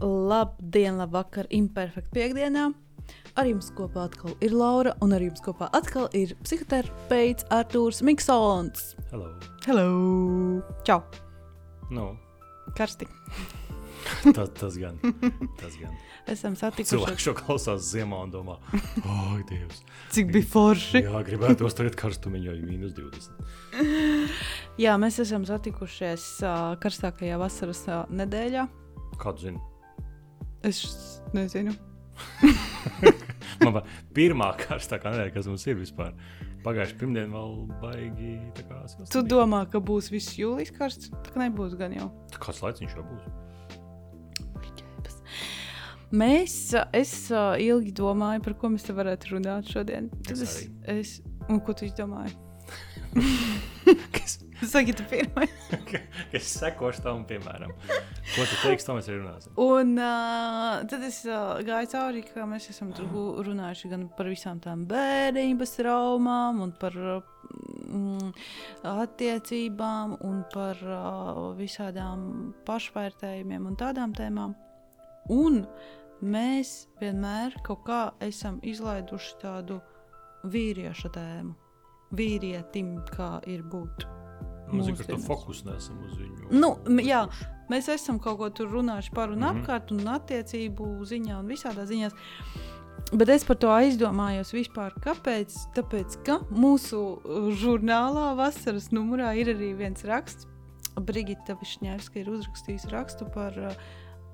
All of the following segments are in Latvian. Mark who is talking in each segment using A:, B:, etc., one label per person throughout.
A: Labdien, labvakar, imperfekta piekdienā. Ar jums kopā atkal ir Laura, un ar jums kopā atkal ir psihoterapeits Arthurs Miksons.
B: Hello.
A: Hello! Čau!
B: Nu,
A: Karsti!
B: tas, tas gan. Tas gan.
A: Esam
B: Cilvēks
A: satikušies.
B: šo klausās ziemā un domā, oh, Dievs.
A: Cik bija forši!
B: Jā, gribētu uzturēt karstumiņu, jo ir mīnus 20.
A: Jā, mēs esam satikušies uh, karstākajā vasaras uh, nedēļā.
B: Kādu zinu?
A: Es nezinu.
B: Man pirmā karstākā nedēļa, kas mums ir vispār. Pagājušajā pirmdienā vēl baigi. tā kā
A: Tu domā, ka būs viss jūlijas karsts? Tā nebūs gan jau.
B: Kāds laiks viņš jau būs?
A: Mēs, es ā, ilgi domāju, par ko mēs te varētu runāt šodien. Tad
B: Es
A: es, es, un ko tu izdomāji?
B: Kas,
A: Saki, tu pirmai.
B: kas sekošu tam, piemēram? Ko tu teiksi, to mēs arī runāsim?
A: Un uh, tad es uh, gāju cauri, ka mēs esam runājuši gan par visām tām bērnības traumām, un par mm, attiecībām, un par uh, visādām pašvērtējumiem un tādām tēmām. Un mēs vienmēr kaut kā esam izlaiduši tādu vīrieša tēmu. Vīrietim, kā ir būt.
B: Mums ir,
A: mūsdienās.
B: fokus nesam uz viņu.
A: Nu, jā. Mēs esam kaut ko tur runājuši par un mm. -hmm. apkārt, un attiecību ziņā, un visādā ziņā. Bet es par to aizdomājos vispār. Kāpēc? Tāpēc, ka mūsu žurnālā vasaras numurā ir arī viens raksts. Brigita Višņevska ir uzrakstījusi rakstu par,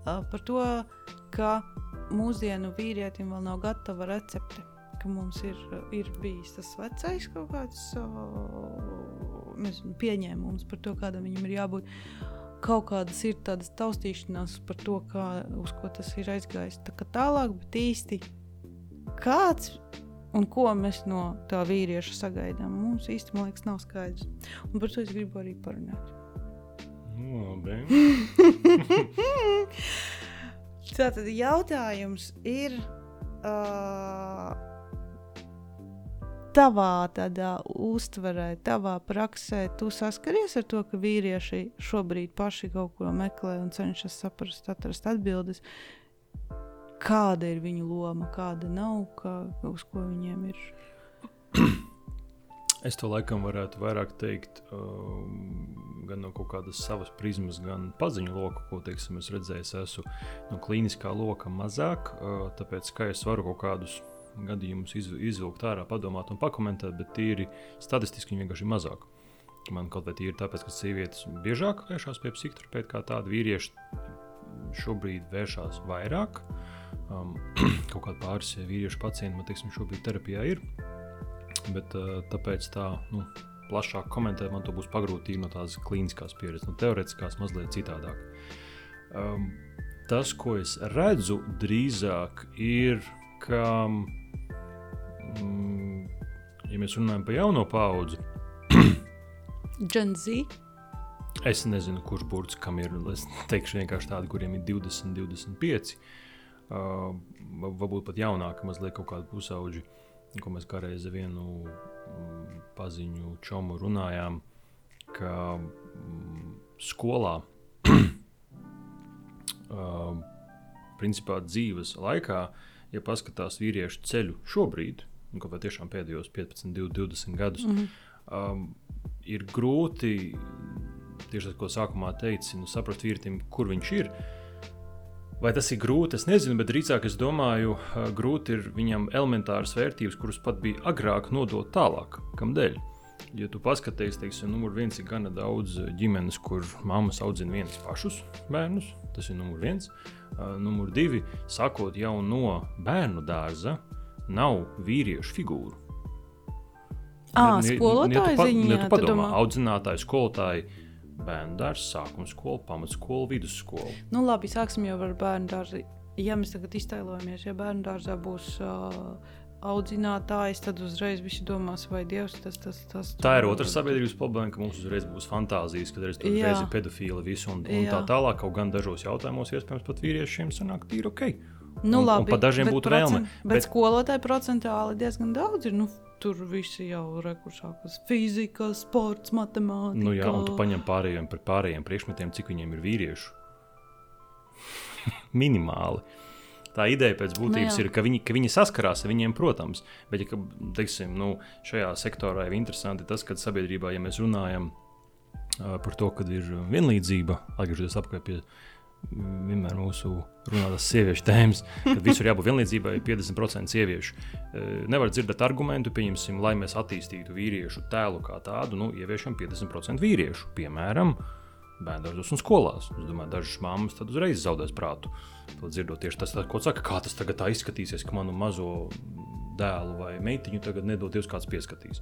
A: par to, ka mūsdienu vīrietim vēl nav gatava recepte. Ka mums ir, ir bijis tas vecais kaut kāds nezinu, pieņēmums par to, kādam viņam ir jābūt kaut kādas ir tādas taustīšanās par to, kā, uz ko tas ir aizgājis. Tā tālāk, bet īsti kāds un ko mēs no tā vīrieša sagaidām, mums man liekas, nav skaidrs. Un par to es gribu arī parunāt.
B: Nu.
A: Tātad jautājums ir. Uh, Tavā tādā uztverē, tavā praksē, tu saskaries ar to, ka vīrieši šobrīd paši kaut ko meklē un cenšas saprast, atrast atbildes. Kāda ir viņu loma, kāda nav, kā, uz ko viņiem ir.
B: Es to laikam varētu vairāk teikt um, gan no kaut kādas savas prizmas, gan paziņu loka, ko teiksim, es redzēju. Es esmu no klīniskā loka mazāk, uh, tāpēc ka es varu kaut kādus gadījumus izv izvilkt ārā, padomāt un pakomentēt, bet tīri statistiski viņi vienkārši ir mazāk. Man kaut vai tīri tāpēc, ka sievietes biežāk vēršās pie psihoterapeita kā tāda vīrieši šobrīd vēršās vairāk. Um, kaut kāda pāris vīriešu pacienti man teiksim, šobrīd terapijā ir. Bet uh, tāpēc tā nu, plašāk komentēt, man to būs pagrūti no tās klīniskās pieredzes, no teorētiskās mazliet citādāk. Um, tas, ko es redzu, drīzāk ir, ka, ja mēs runājam par jauno paudzi,
A: Z.
B: Es nezinu, kurš burts kam ir. Es teikšu vienkārši tādu, kuriem ir 20, 25. Uh, va- varbūt pat jaunāki, mazliet kaut kādi pusauģi, ko mēs kādreiz ar vienu mm, paziņu čomu runājām, ka mm, skolā, uh, principā dzīves laikā, ja paskatās vīriešu ceļu šobrīd, un kaut vai tiešām pēdējos 15, 20 gadus, mm -hmm. um, ir grūti tieši tas, ko sākumā teici, nu, saprast vīrietim, kur viņš ir. Vai tas ir grūti? Es nezinu, bet drīzāk es domāju, ā, grūti ir viņam elementāras vērtības, kuras pat bija agrāk nodot tālāk. Kādēļ? Ja tu paskaties, teiksim, numur viens ir gana daudz ģimenes, kur mammas audzina vienus pašus bērnus. Tas ir numur viens. Ā, Numur divi, sākot jau no bērnu dārza, nav vīriešu figūru.
A: Ah, skolotāja
B: tu pa-
A: ziņā,
B: ne tu padomā,
A: domā?
B: audzinātāji, skolotāji, bērnu dārsts, sākuma skola, pamatskola, vidusskola.
A: Nu, labi, sāksim jau ar bērnu dārzu. Ja mēs tagad iztēlojamies, ja bērnu dārzā būs uh, audzinātājs, tad uzreiz visi domās, vai Dievs tas tas tas.
B: Tā ir otra sabiedrības problēma, ka mums uzreiz būs fantāzijas, kad reiz ir pedofili visu un, un tā
A: Jā.
B: tālāk. Kaut gan dažos jautājumos, iespējams, pat vīriešiem sanāk tīri ok.
A: Nu,
B: Un- un
A: labi,
B: pat dažiem būtu vēlme,
A: Bet,
B: bet-
A: skolotāji procentuāli diezgan daudz ir. Nu, tur visi jau rekursākas fizika, sports, matemātika.
B: Nu, jā, un tu paņem pārējiem, pārējiem priekšmetiem, cik viņiem ir vīriešu. minimāli. Tā ideja pēc būtības
A: Nu jā.
B: ir, ka viņi, ka viņi saskarās ar viņiem, protams, bet ja, teiksim, nu, šajā sektorā ir interesanti tas, ka sabiedrībā, ja mēs runājam uh, par to, ka ir vienlīdzība, atgriežoties atpakaļ pie mm, vienmēr mūsu runātās sieviešu tēmas, kad visur jābūt vienlīdzībai, 50% sieviešu. Uh, Nevar dzirdēt argumentu, pieņemsim, lai mēs attīstītu vīriešu tēlu kā tādu, nu, ieviešam 50% vīriešu, piemēram, bērnos un skolās. Es domāju, dažas mammas tad uzreiz zaudēs prātu. To dzirdot tieši tas, ko saka, kā tas tagad izskatīsies, ka manu mazo dēlu vai meitiņu tagad nedoties kāds pieskatīs.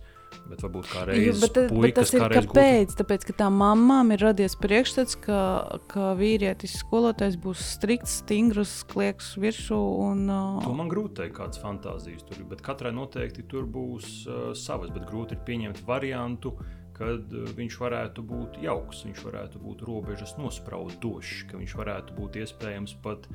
B: Bet varbūt kā reizes
A: bet, ta- bet
B: puikas,
A: tas ir
B: gūtu.
A: kāpēc? Tāpēc, ka tām mamām ir radies priekšstats, ka, ka vīrietis skolotājs būs strikts, stingrs, klieks virsū. Un,
B: To
A: uh,
B: man grūti pateikt, kādas fantāzijas tur ir. Bet katrai noteikti tur būs uh, savas. Bet grūti ir pieņemt variantu, kad uh, viņš varētu būt jauks, viņš varētu būt robežas nospraudošs, ka viņš varētu būt iespējams pat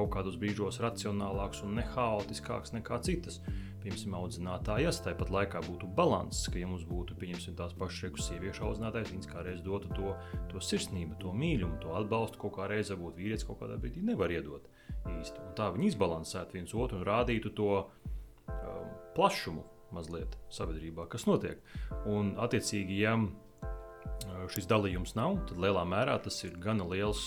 B: kaut kādos brīžos racionālāks un nehaotiskāks nekā citas. Piemēram, audzinātājas, tāpat laikā būtu līdzsvars, ka, ja mums būtu tās pašas reizes sieviešu audzinātājas, viņas kā reiz dotu to, to sirsnību, to mīlumu, to atbalstu, ko kā reiz varbūt vīrietis kaut kādā brīdī nevar iedot īsti. Un tā viņi izbalansētu viens otru un rādītu to um, plašumu mazliet sabiedrībā, kas notiek. Un, attiecīgi, ja uh, šis dalījums nav, tad lielā mērā tas ir gana liels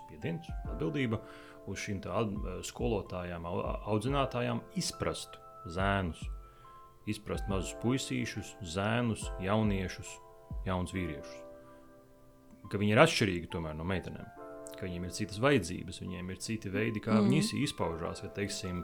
B: spiediens, atbildība uz šīm uh, skolotājām, au- audzinātājām izprast zēnus, izprast mazus puisīšus, zēnus, jauniešus, jaunus vīriešus. Ka viņi ir atšķirīgi tomēr no meitenēm, ka viņiem ir citas vajadzības, viņiem ir citi veidi, kā mm. viņi izpaužās. Ja, teiksim,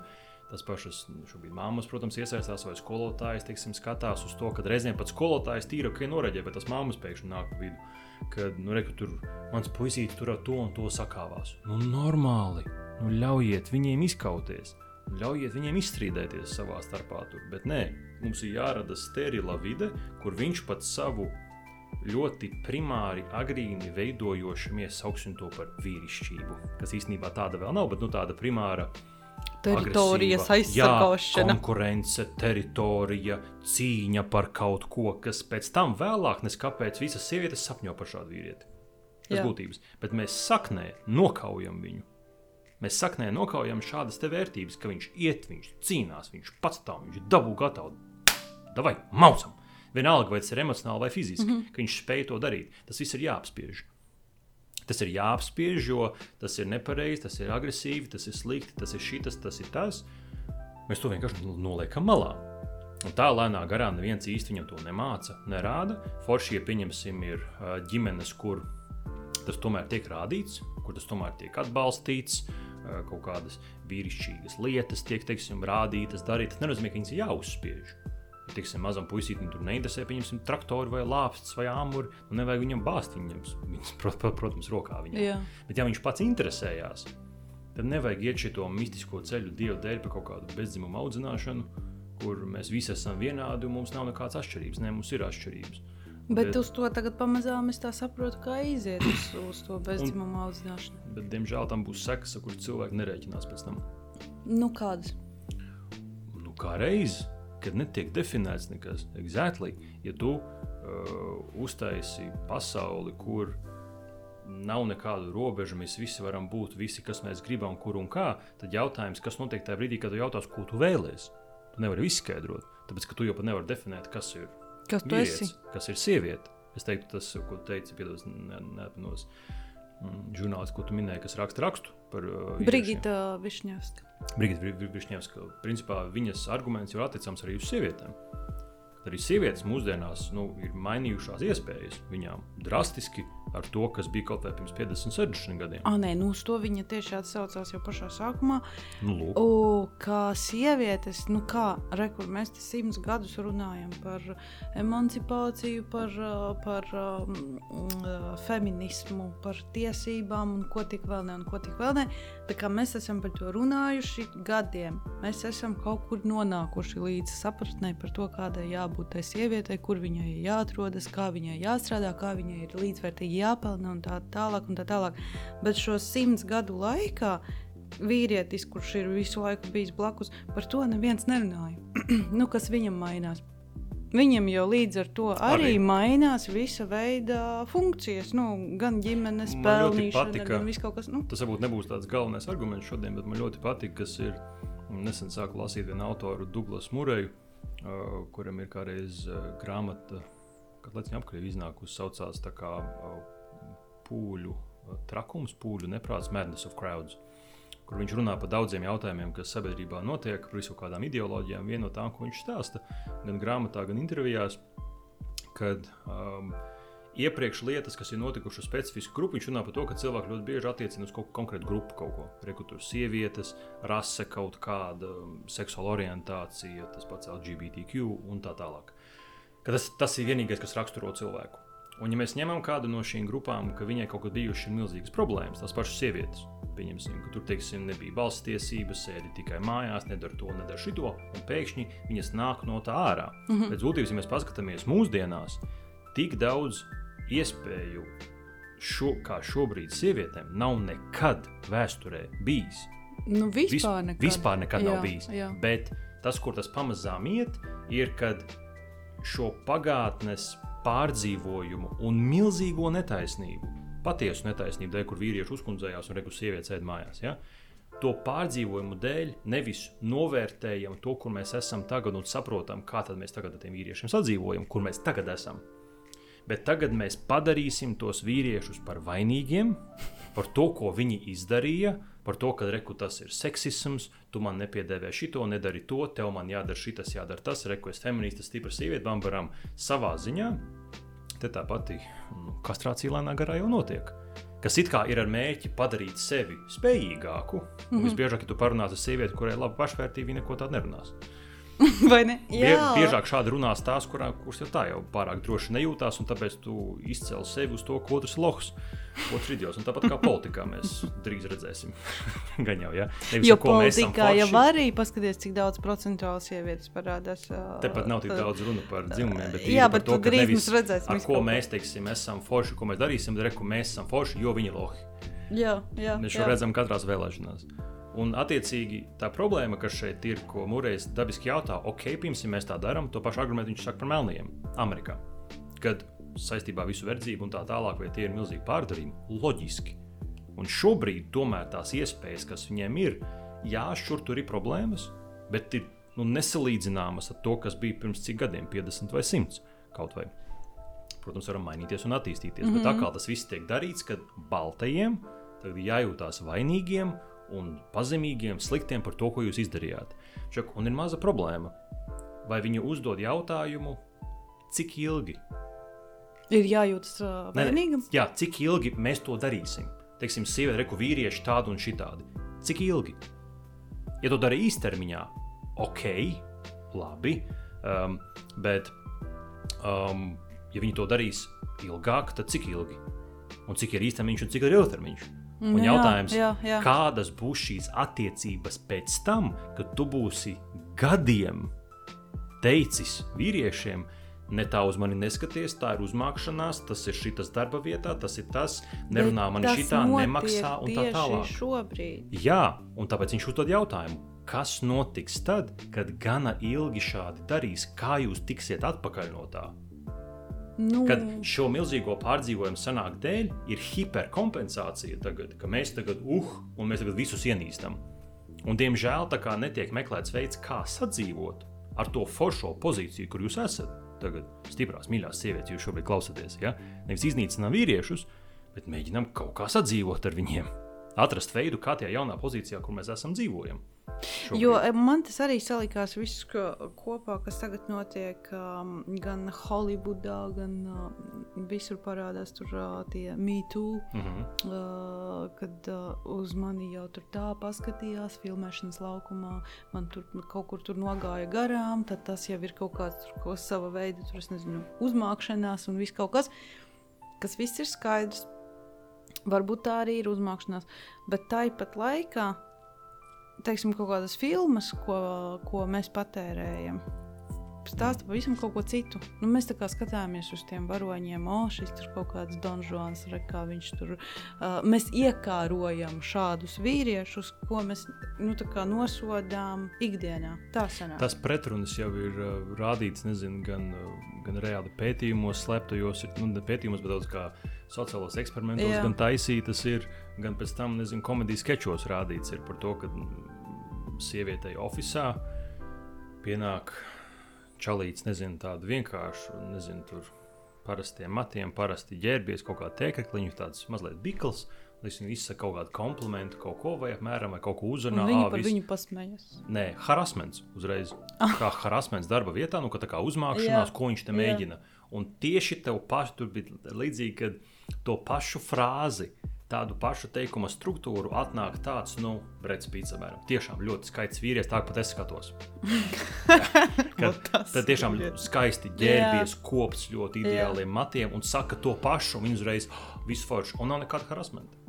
B: Tas pašas šobrīd māmas, protams, iesaistās vai skolotājs, teiksim, skatās uz to, ka reizēm pat skolotājs tīra, ka ir noraģē, bet tas māmas pēkšņi nāk pa vidu. Kad, nu, reku, tur mans puisītis tur ar to un to sakāvās. Nu, normāli, nu, ļaujiet viņiem izkauties. Nu, Ļaujiet viņiem izstrīdēties savā starpā, tur. bet nē, mums ir jārada sterila vide, kur viņš pat savu ļoti primāri, agrīni veidojošamies, sauksim to par vīrišķību, kas īstenībā tāda vēl nav, bet nu, tāda primāra
A: teritorijas aizsargāšana.
B: Jā, konkurence, teritorija, cīņa par kaut ko, kas pēc tam vēlāk, nes kāpēc visas sievietes sapņo par šādu vīrieti. Tas
A: Jā.
B: būtības. Bet mēs saknē nokaujam viņu. Mēs saknē nokaujam šādas te vērtības, ka viņš iet, viņš cīnās, viņš pats tā, viņš dabū gatavu. Davai, maucam! Vienalga, vai tas ir emocionāli vai fiziski, mm. -hmm. ka viņš spēj to darīt. Tas viss ir jāapspiež. Tas ir jāapspiež, jo tas ir nepareizi, tas ir agresīvi, tas ir slikti, tas ir šis, tas ir tas. Mēs to vienkārši noliekam malā. Un tā lēnā garā neviens īsti viņam to nemāca, nerāda. Forši, ja pieņemsim, ir ģimenes, kur tas tomēr tiek rādīts, kur tas tomēr tiek atbalstīts, kaut kādas vīrišķīgas lietas tiek teiksim, rādītas, darītas. Tas nenozīmē, ka viņas jāuzspiež. Ja, Tiksim, mazam puisītam tur neinteresē, pieņemsim, traktoru vai lāpstus vai āmuri. Nu, nevajag viņam bāzt viņam, viņas, prot- prot- protams, rokā. Viņam.
A: Jā.
B: Bet, ja viņš pats interesējās, tad nevajag iet šo mistisko ceļu dievu dēļ par kaut kādu bezdzimumu audzināšanu, kur mēs visi esam vienādi un mums nav nekādas atšķirības. Nē, mums ir atšķirības.
A: Bet,
B: Bet-
A: uz to tagad pamazām es saprotu, kā iziet uz, uz to bezdzimumu audzināšanu.
B: Bet, diemžēl, tam būs sekas, kurām cilvēki nerēķinās pēc tam.
A: Nu, kādas?
B: Nu, kā reiz, kad netiek definēts nekas exactly, ja tu uh, uztaisi pasauli, kur nav nekādu robežu, mēs visi varam būt visi, kas mēs gribam, kur un kā, tad jautājums, kas notiek tajā brīdī, kad tu jautās, ko tu vēlēsies, tu nevari izskaidrot. Tāpēc, ka tu jau pat nevari definēt, kas ir
A: Kas tu esi?
B: vīrietis, kas ir sieviete. Es teiktu, tas, ko tu teici, piedos, neatminos. Mm, žurnālists, ko tu minēji, kas raksta rakstu par uh.
A: Brigita Višņevska.
B: Brigita Višņevska. Principā viņas arguments jau attiecams arī uz sievietēm. Arī sievietes mūsdienās nu, ir mainījušās iespējas viņām drastiski ar to, kas bija kaut vai pirms 50, 60 gadiem.
A: Ah, nē, nu uz to viņa tieši atsaucās jau pašā sākumā.
B: Nu, lūk,
A: O, kā sievietes, nu kā rekur, mēs te simts gadus runājam par emancipāciju, par, par um, feminismu, par tiesībām un ko tik vēl ne, un ko tik vēl ne. Tā kā mēs esam par to runājuši gadiem, mēs esam kaut kur nonākuši līdz sapratnē par to, kādai jābūt tai sievietei, kur viņai jāatrodas, kā viņai jāstrādā, kā viņai ir līdzvērtīgi jāpelna un tā tālāk. Un tā tālāk. Bet šo simts gadu laikā vīrietis, kurš ir visu laiku bijis blakus, par to neviens nerunāja. nu, kas viņam mainās? Viņam jau līdz ar to arī,
B: Arī.
A: mainās visa veida funkcijas. Nu, gan ģimenes pelnīšana, gan viss kaut kas. Nu,
B: Tas varbūt nebūs tāds galvenais arguments šodien, bet man ļoti patīk, kas ir. Nesen sāku lasīt vienu autoru, Douglas Mureju, uh, kuram ir kādreiz uh, grāmata, kad Latvijas apkārt iznākusi, saucās kā pūļu trakums, pūļu neprāts, Madness of Crowds. Kur viņš runā par daudziem jautājumiem, kas sabiedrībā notiek, par visu kādām ideoloģijām. Viena no tām, ko viņš stāsta gan grāmatā, gan intervijās, kad um, iepriekš lietas, kas ir notikušas specifisku grupu, viņš runā par to, ka cilvēki ļoti bieži attiecina uz kaut kādu konkrētu grupu, kaut ko. Rekrutus, sievietes, rase, kaut kāda seksuāla orientācija, tas pats LGBTQ un tā tālāk. Ka tas, tas ir vienīgais, kas raksturo cilvēku. Un, ja mēs ņemam kādu no šīm grupām, ka viņai kaut kad bijušas milzīgas problēmas, tās pašas sievietes, pieņemsim, ka tur teiksim, nebija balss tiesības, sēdi tikai mājās, nedara to, nedara šito, un pēkšņi viņas nāk no tā ārā. Mm -hmm. Pēc būtības, ja mēs paskatāmies mūsdienās, tik daudz iespēju, šo, kā šobrīd sievietēm, nav nekad vēsturē bijis.
A: nu
B: Vis,
A: vispār nekad.
B: vispār nekad
A: jā,
B: nav bijis.
A: Jā.
B: Bet tas, kur tas pamazām iet, ir, kad šo pagātnes pārdzīvojumu un milzīgo netaisnību, patiesu netaisnību dēļ, kur vīrieši uzkundzējās un rekus sievietes sēž mājās. Ja? To pārdzīvojumu dēļ nevis novērtējam to, kur mēs esam tagad un saprotam, kā mēs tagad ar tiem vīriešiem sadzīvojam, kur mēs tagad esam. Bet tagad mēs padarīsim tos vīriešus par vainīgiem, par to, ko viņi izdarīja, par to, ka reku, tas ir seksisms, tu man nepiedēvē šito, nedari to, tev man jādara šitas, jādara tas, reku, es feminists, stiprs sieviete, bambaram savā ziņā. Te tā pati nu, kastrācija lēnā garā jau notiek. Kas it kā ir ar mērķi padarīt sevi spējīgāku. Mm. -hmm. Visbiežāk, ja tu parunāsi ar sievieti, kurai ir laba pašvērtība, viņa neko tādu nerunās.
A: Vai ne?
B: Bie,
A: Jā,
B: biežāk šādi runās tās, kurā, kuras jau tā jau pārāk droši nejūtās, un tāpēc tu izcēli sevi uz to, ka otrs lohs, otrs ir idiots. Un Tāpat kā politikā mēs drīz redzēsim. Gan jau, ja? Nevis,
A: jo
B: ko
A: politikā jau arī paskaties, cik daudz procentuāli sievietes parādās. ā,
B: Tepat nav tik
A: tad-
B: daudz runu par dzimumiem, bet
A: Jā, bet
B: to,
A: drīz mēs redzēsim
B: ar ko
A: kaut ko.
B: mēs teiksim, esam forši, ko mēs darīsim, reku mēs esam forši, jo viņi ir lohi.
A: Jā, jā.
B: Mēs
A: jā.
B: šo redzam katrās vēlēšanās. Un, attiecīgi, tā problēma, kas šeit ir, ko Mūrējs dabiski jautā, ok, pirms mēs tā darām, to pašu argumentu viņš saka par melniem Amerikā. Kad saistībā ar visu verdzību un tā tālāk, vai tie ir milzīgi pārdarījumi, loģiski. Un šobrīd, tomēr tās iespējas, kas viņiem ir, jā, šur tur ir problēmas, bet ir nu, nesalīdzināmas ar to, kas bija pirms cik gadiem, 50 vai 100 kaut vai. Protams, varam mainīties un attīstīties, mm -hmm. bet atkal tas viss tiek darīts, kad baltajiem ir jājūtās vainīgiem un pazemīgiem, sliktiem par to, ko jūs izdarījāt. Čak, un ir maza problēma. Vai viņi uzdod jautājumu, cik ilgi?
A: Ir jājūtas uh, vainīgam.
B: Jā, cik ilgi mēs to darīsim? Teiksim, sieviete, reku vīrieši tādi un šitādi. Cik ilgi? Ja to dara īstermiņā, ok, labi. Um, bet, um, ja viņi to darīs ilgāk, tad cik ilgi? Un cik ir īstermiņš un cik ir ilgtermiņš? Un
A: Jā,
B: jautājums,
A: jā, jā.
B: kādas būs šīs attiecības pēc tam, kad tu būsi gadiem teicis vīriešiem, ne tā uz mani neskaties, tā ir uzmākšanās, tas ir šis darba vietā, tas ir tas, nerunā man šitā, nemaksā un tā tālāk.
A: Šobrīd.
B: Jā, un tāpēc viņš uzdod jautājumu, kas notiks tad, kad gana ilgi šādi darīs, kā jūs tiksiet atpakaļ no tā?
A: Nu,
B: Kad šo milzīgo pārdzīvojumu sanāk dēļ, ir hiperkompensācija tagad, ka mēs tagad, uh, un mēs tagad visus ienīstam. Un, diemžēl, tā kā netiek meklēts veids, kā sadzīvot ar to foršo pozīciju, kur jūs esat. Tagad stiprās, mīļās sievietes, jūs šobrīd klausāties. Ja? Nevis iznīcinām vīriešus, bet mēģinām kaut kā sadzīvot ar viņiem. Atrast veidu, kā tajā jaunā pozīcijā, kur mēs esam dzīvojam. Šobrīd.
A: Jo e, man tas arī salikās viss ko- kopā, kas tagad notiek um, gan Holivudā, gan uh, visur parādās tur uh, tie mītū.
B: Mhm.
A: Uh, kad uh, uz mani jau tur tā paskatījās, filmēšanas laukumā, man tur kaut kur tur nogāja garām, tad tas jau ir kaut kāds tur, ko sava veida, tur es nezinu, uzmākšanās un viss kaut kas, kas viss ir skaidrs. Varbūt tā arī ir uzmākšanās, bet tāpat laikā, teiksim, kaut kādas filmas, ko, ko mēs patērējam. stāsta pavisam kaut ko citu. Nu, mēs tā kā skatāmies uz tiem varoņiem, o, šis tur kaut kāds donžons, kā viņš tur. Uh, mēs iekārojam šādus vīriešus, ko mēs nu, nosodām ikdienā. Tā sanāk.
B: Tas pretrunas jau ir uh, rādīts, nezinu, gan, gan reāli pētījumos, slēptajos, nu, ne pētījumos, bet daudz kā sociālos eksperimentos,
A: Jā.
B: gan taisītas ir, gan pēc tam, nezinu, komēdijas sketčos rādīts ir par to, ka sievietei oficiālā pienāk čalīts, nezinu, tādu vienkāršu, nezinu, tur parastiem matiem, parasti ģērbies kaut kā tēkakliņu, tāds mazliet bikls. Līdz viņam izsaka kaut kādu komplimentu, kaut ko vai apmēram, vai kaut ko
A: Un
B: uzrunā.
A: viņi
B: ā,
A: par
B: viss-
A: viņu pasmējas.
B: Nē, harassments uzreiz. Kā harassments darba vietā, nu, ka tā kā uzmākšanās,
A: Jā,
B: ko viņš te
A: jā.
B: mēģina. Un tieši tev pašu tur bija līdzīgi, kad to pašu frāzi, tādu pašu teikuma struktūru atnāk tāds, nu, Brits Pīts, apmēram. Tiešām ļoti skaists vīrietis, tā pat es skatos. Kad,
A: tas
B: tad tiešām skaisti ģērbies, kops ļoti ideāliem matiem un saka to pašu, un viņš uzreiz oh, visu foršu, un nav nekāda harassmenta.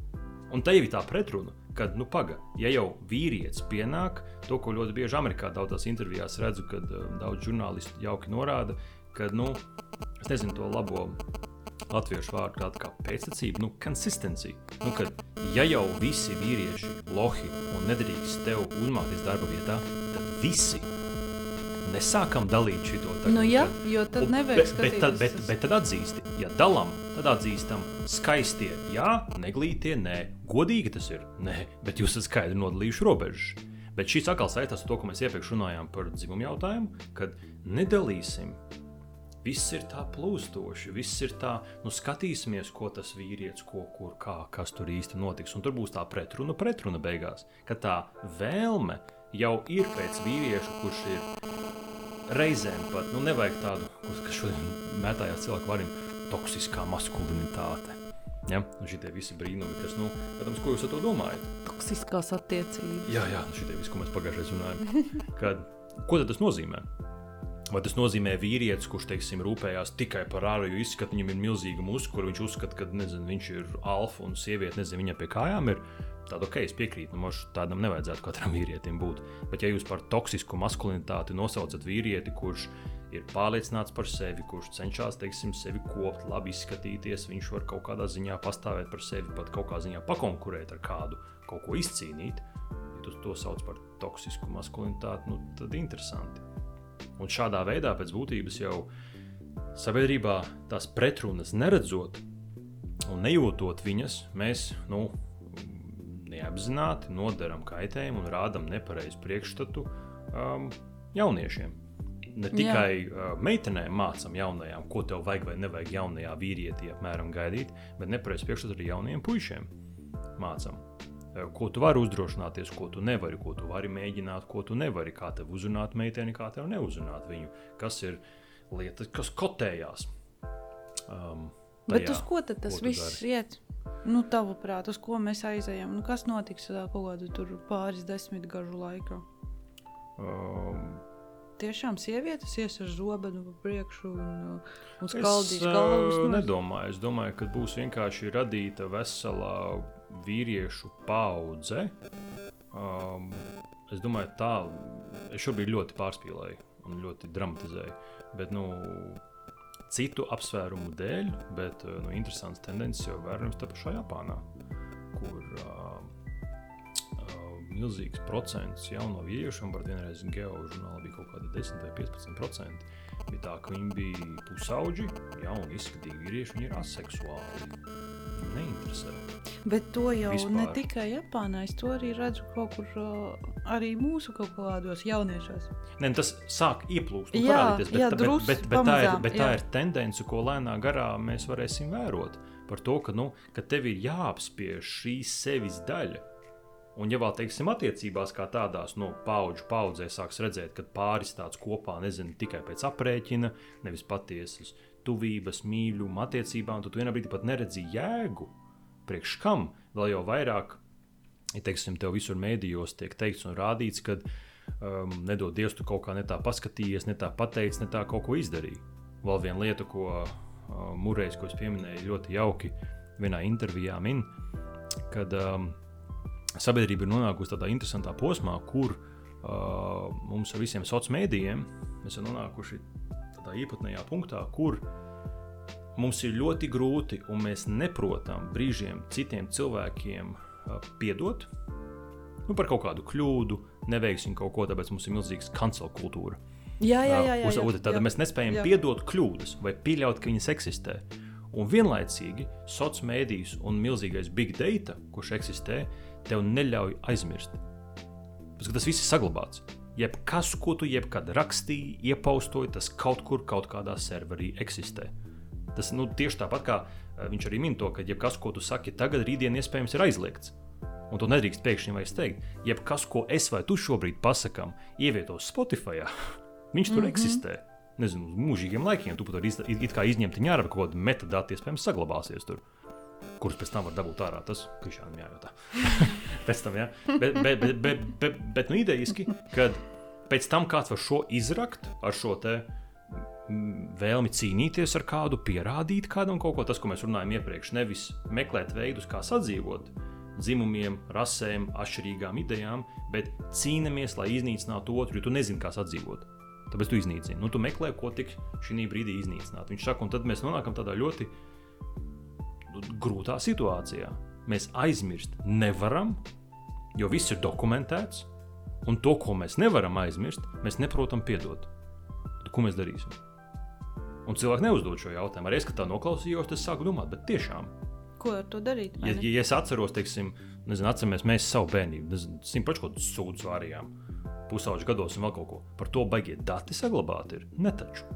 B: Un te jau ir tā pretruna, kad, nu, pagaidi, ja jau vīrietis pienāk, to, ko ļoti bieži Amerikā daudzās intervijās redzu, kad uh, daudz žurnālistu jauki norāda, ka, nu, es nezinu to labo latviešu vārdu, kāda kā pēctecība, nu, konsistencija. Nu, kad, ja jau visi vīrieši lohi un nedrīkst tev uzmākties darba vietā, tad visi nesākam dalīt šo tagad.
A: Nu, jā, jo tad nevajag
B: bet, bet, tad,
A: skatīties
B: bet, bet tad atzīsti, ja dalām, tad atzīstam, skaistie, jā, neglītie, nē, godīgi tas ir. Nē, bet jūs esat skaidri nodalījuši robežas. Bet šis atkal saistās ar to, ko mēs iepriekš runājām par dzimumu jautājumu, kad nedalīsim. Viss ir tā plūstoši, viss ir tā, nu skatīsimies, ko tas vīrietis, ko, kur, kā, kas tur īsti notiks. Un tur būs tā pretruna, pretruna beigās, ka tā vēlme jau ir pēc vīrieša, kurš ir reizēm pat, nu, nevajag tādu, kas šodien mētājās cilvēku varim, toksiskā maskulinitāte. Ja? Un šitie visi brīnumi, kas, nu, protams, ko jūs ar to domājat?
A: Toksiskās attiecības.
B: Jā, jā, šitie visi, ko mēs pagājušajā gadā runājām. Kad, ko tas nozīmē? Vai tas nozīmē vīrietis, kurš, teiksim, rūpējās tikai par ārēju izskatu, viņam ir milzīga muskula, viņš uzskata, ka nezinu, viņš ir alfa un sieviete, nezinu, viņam pie kājām ir. Tad, ok, es piekrītu, nu, moš, tādam nevajadzētu katram vīrietim būt. Bet, ja jūs par toksisku maskulinitāti nosaucat vīrieti, kurš ir pārliecināts par sevi, kurš cenšas, teiksim, sevi kopt, labi izskatīties, viņš var kaut kādā ziņā pastāvēt par sevi, pat kaut kādā ziņā pakonkurēt ar kādu, kaut ko izcīnīt, ja tu to sauc par toksisku maskulinitāti, nu, tad interesanti. Un šādā veidā pēc būtības jau sabiedrībā tās pretrunas neredzot un nejūtot viņas, mēs nu, neapzināti nodaram kaitējumu un rādām nepareizu priekšstatu um, jauniešiem. Ne tikai uh, meitenēm mācām jaunajām, ko tev vajag vai nevajag jaunajā vīrietī apmēram gaidīt, bet nepareizi priekšstatu arī jaunajiem puišiem mācām. Uh, Ko tu vari uzdrošināties, ko tu nevari, ko tu vari mēģināt, ko tu nevari, kā tev uzrunāt meiteni, kā tev neuzrunāt viņu, kas ir lietas, kas kotējās. Um,
A: Bet
B: tajā,
A: uz ko tad tas
B: ko
A: viss
B: dari.
A: iet? Nu, tavuprāt, uz ko mēs aizējām? Nu, kas notiks kaut kādu pāris desmit gažu laikā?
B: Um,
A: Tiešām sievietes ies ar zobenu pa priekšu un, un
B: Es
A: skaldīs
B: uh,
A: galvu.
B: nedomāju. Es domāju, ka būs vienkārši radīta vesela vīriešu paudze. Um, es domāju, tā. Es šobrīd ļoti pārspīlēju un ļoti dramatizēju. Bet, nu, citu apsvērumu dēļ, bet uh, nu, interesants tendences jau vērojams te pašā Japānā, kur uh, uh, milzīgs procents jauno vīriešu, un par vienreiz geožurnālā bija kaut kāda 10 vai 15 procenti. Bija tā, ka viņi bija pusauģi, jauni, izskatīgi vīrieši, viņi ir aseksuāli. Neinteresē.
A: Bet to jau Vispār. ne tikai Japānā, es to arī redzu kaut kur uh, arī mūsu kaut kādos jauniešos.
B: Ne, nu, tas sāk ieplūst, nu,
A: Jā,
B: parādīties, bet,
A: jā,
B: bet, bet, bet, tā ir,
A: pamazām,
B: bet tā
A: jā.
B: ir tendence, ko lēnā garā mēs varēsim vērot. Par to, ka, nu, ka tev ir jāapspiež šī sevis daļa. Un, ja vēl teiksim, attiecībās kā tādās, no paudžu paudzē sāks redzēt, ka pāris tāds kopā, nezinu, tikai pēc aprēķina, nevis patiesas tuvības, mīluma attiecībām, tad tu vienā brīdī pat neredzi jēgu. Priekš kam vēl jau vairāk, ja teiksim, tev visur mēdījos tiek teikts un rādīts, ka um, nedod Dievs, tu kaut kā ne tā paskatījies, ne tā pateici, ne tā kaut ko izdarīji. Vēl viena lieta, ko uh, Mūrējs, ko es pieminēju, ļoti jauki vienā intervijā min, kad um, sabiedrība ir nonākusi tādā interesantā posmā, kur uh, mums ar visiem sociāliem mēdījiem mēs esam nonākuši tādā īpatnējā punktā, kur mums ir ļoti grūti un mēs neprotam brīžiem citiem cilvēkiem piedot nu, par kaut kādu kļūdu, neveiksim kaut ko, tāpēc mums ir milzīgs kancela kultūra.
A: Jā, jā, jā. jā, jā, jā.
B: mēs nespējam
A: jā.
B: piedot kļūdas vai pieļaut, ka viņas eksistē. Un vienlaicīgi sociālais mēdījis un milzīgais big data, kurš eksistē, tev neļauj aizmirst. Pēc, tas viss ir saglabāts. Jebkas, ko tu jebkad rakstīji, iepaustoji, tas kaut kur, kaut kādā serverī eksistē. Tas nu, tieši tāpat kā eh, viņš arī min to, ka jebkas, ko tu saki tagad, rītdien iespējams ir aizliegts. Un to nedrīkst pēkšņi vairs teikt. Jebkas, ko es vai tu šobrīd pasakām, ievietos Spotify, viņš tur mm -hmm. eksistē. Nezinu, uz mūžīgiem laikiem. Tu pat vari izņemt viņa ārā, kaut kāda metadata iespējams saglabāsies tur. Kurus pēc tam var dabūt ārā? Tas krišām jājautā. pēc tam, jā. Bet, bet, bet, bet, bet, bet nu idejiski, kad pēc tam kāds var šo izrakt ar šo te vēlmi cīnīties ar kādu, pierādīt kādam kaut ko, tas, ko mēs runājam iepriekš, nevis meklēt veidus, kā sadzīvot dzimumiem, rasēm, atšķirīgām idejām, bet cīnāmies, lai iznīcinātu otru, jo tu nezini, kā sadzīvot. Tāpēc tu iznīcini. Nu, tu meklē, ko tik šī brīdī iznīcināt. Viņš saka, un tad mēs nonākam tādā ļoti grūtā situācijā. Mēs aizmirst nevaram, jo viss ir dokumentēts, un to, ko mēs nevaram aizmirst, mēs neprotam piedot. Tad, ko mēs darīsim? Un cilvēki neuzdod šo jautājumu. Arī es, kad tā noklausījos, tas sāku domāt, bet tiešām
A: Ko ar to darīt?
B: Ja, ja es atceros, teiksim, nezinu, atceramies mēs savu bērnību, nezinu, simt pašu kaut kādu sūdu vārījām, pusauģu gados un vēl kaut ko. Par to baigie dati saglabāti ir. Ne taču.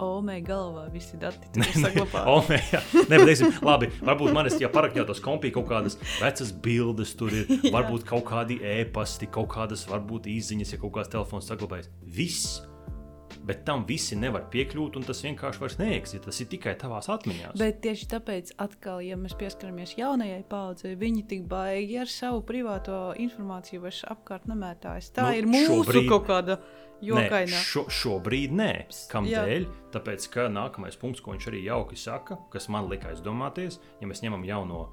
A: Omei galvā visi dati ir saglabāti.
B: Ome, jā. Nē, bet, teiksim, labi, varbūt manis, ja parakņotos kompī kaut kādas vecas bildes, tur ir varbūt kaut kādi ēpasti, kaut kādas varbūt īziņas, ja kaut kāds telefons saglabājas. Viss. Bet tam visi nevar piekļūt, un tas vienkārši vairs neeksistē. Tas ir tikai tavās atmiņās.
A: Bet tieši tāpēc, atkal, ja mēs pieskaramies jaunajai paudzei, viņi tik baigi ar savu privāto informāciju vairs apkārt nemētājas. Tā
B: Nu,
A: ir mūsu
B: šobrīd-
A: kaut kāda
B: Nē,
A: jokaina.
B: šo, šobrīd nē. Kādēļ? Tāpēc, ka nākamais punkts, ko viņš arī jauki saka, kas man lika aizdomāties, ja mēs ņemam jauno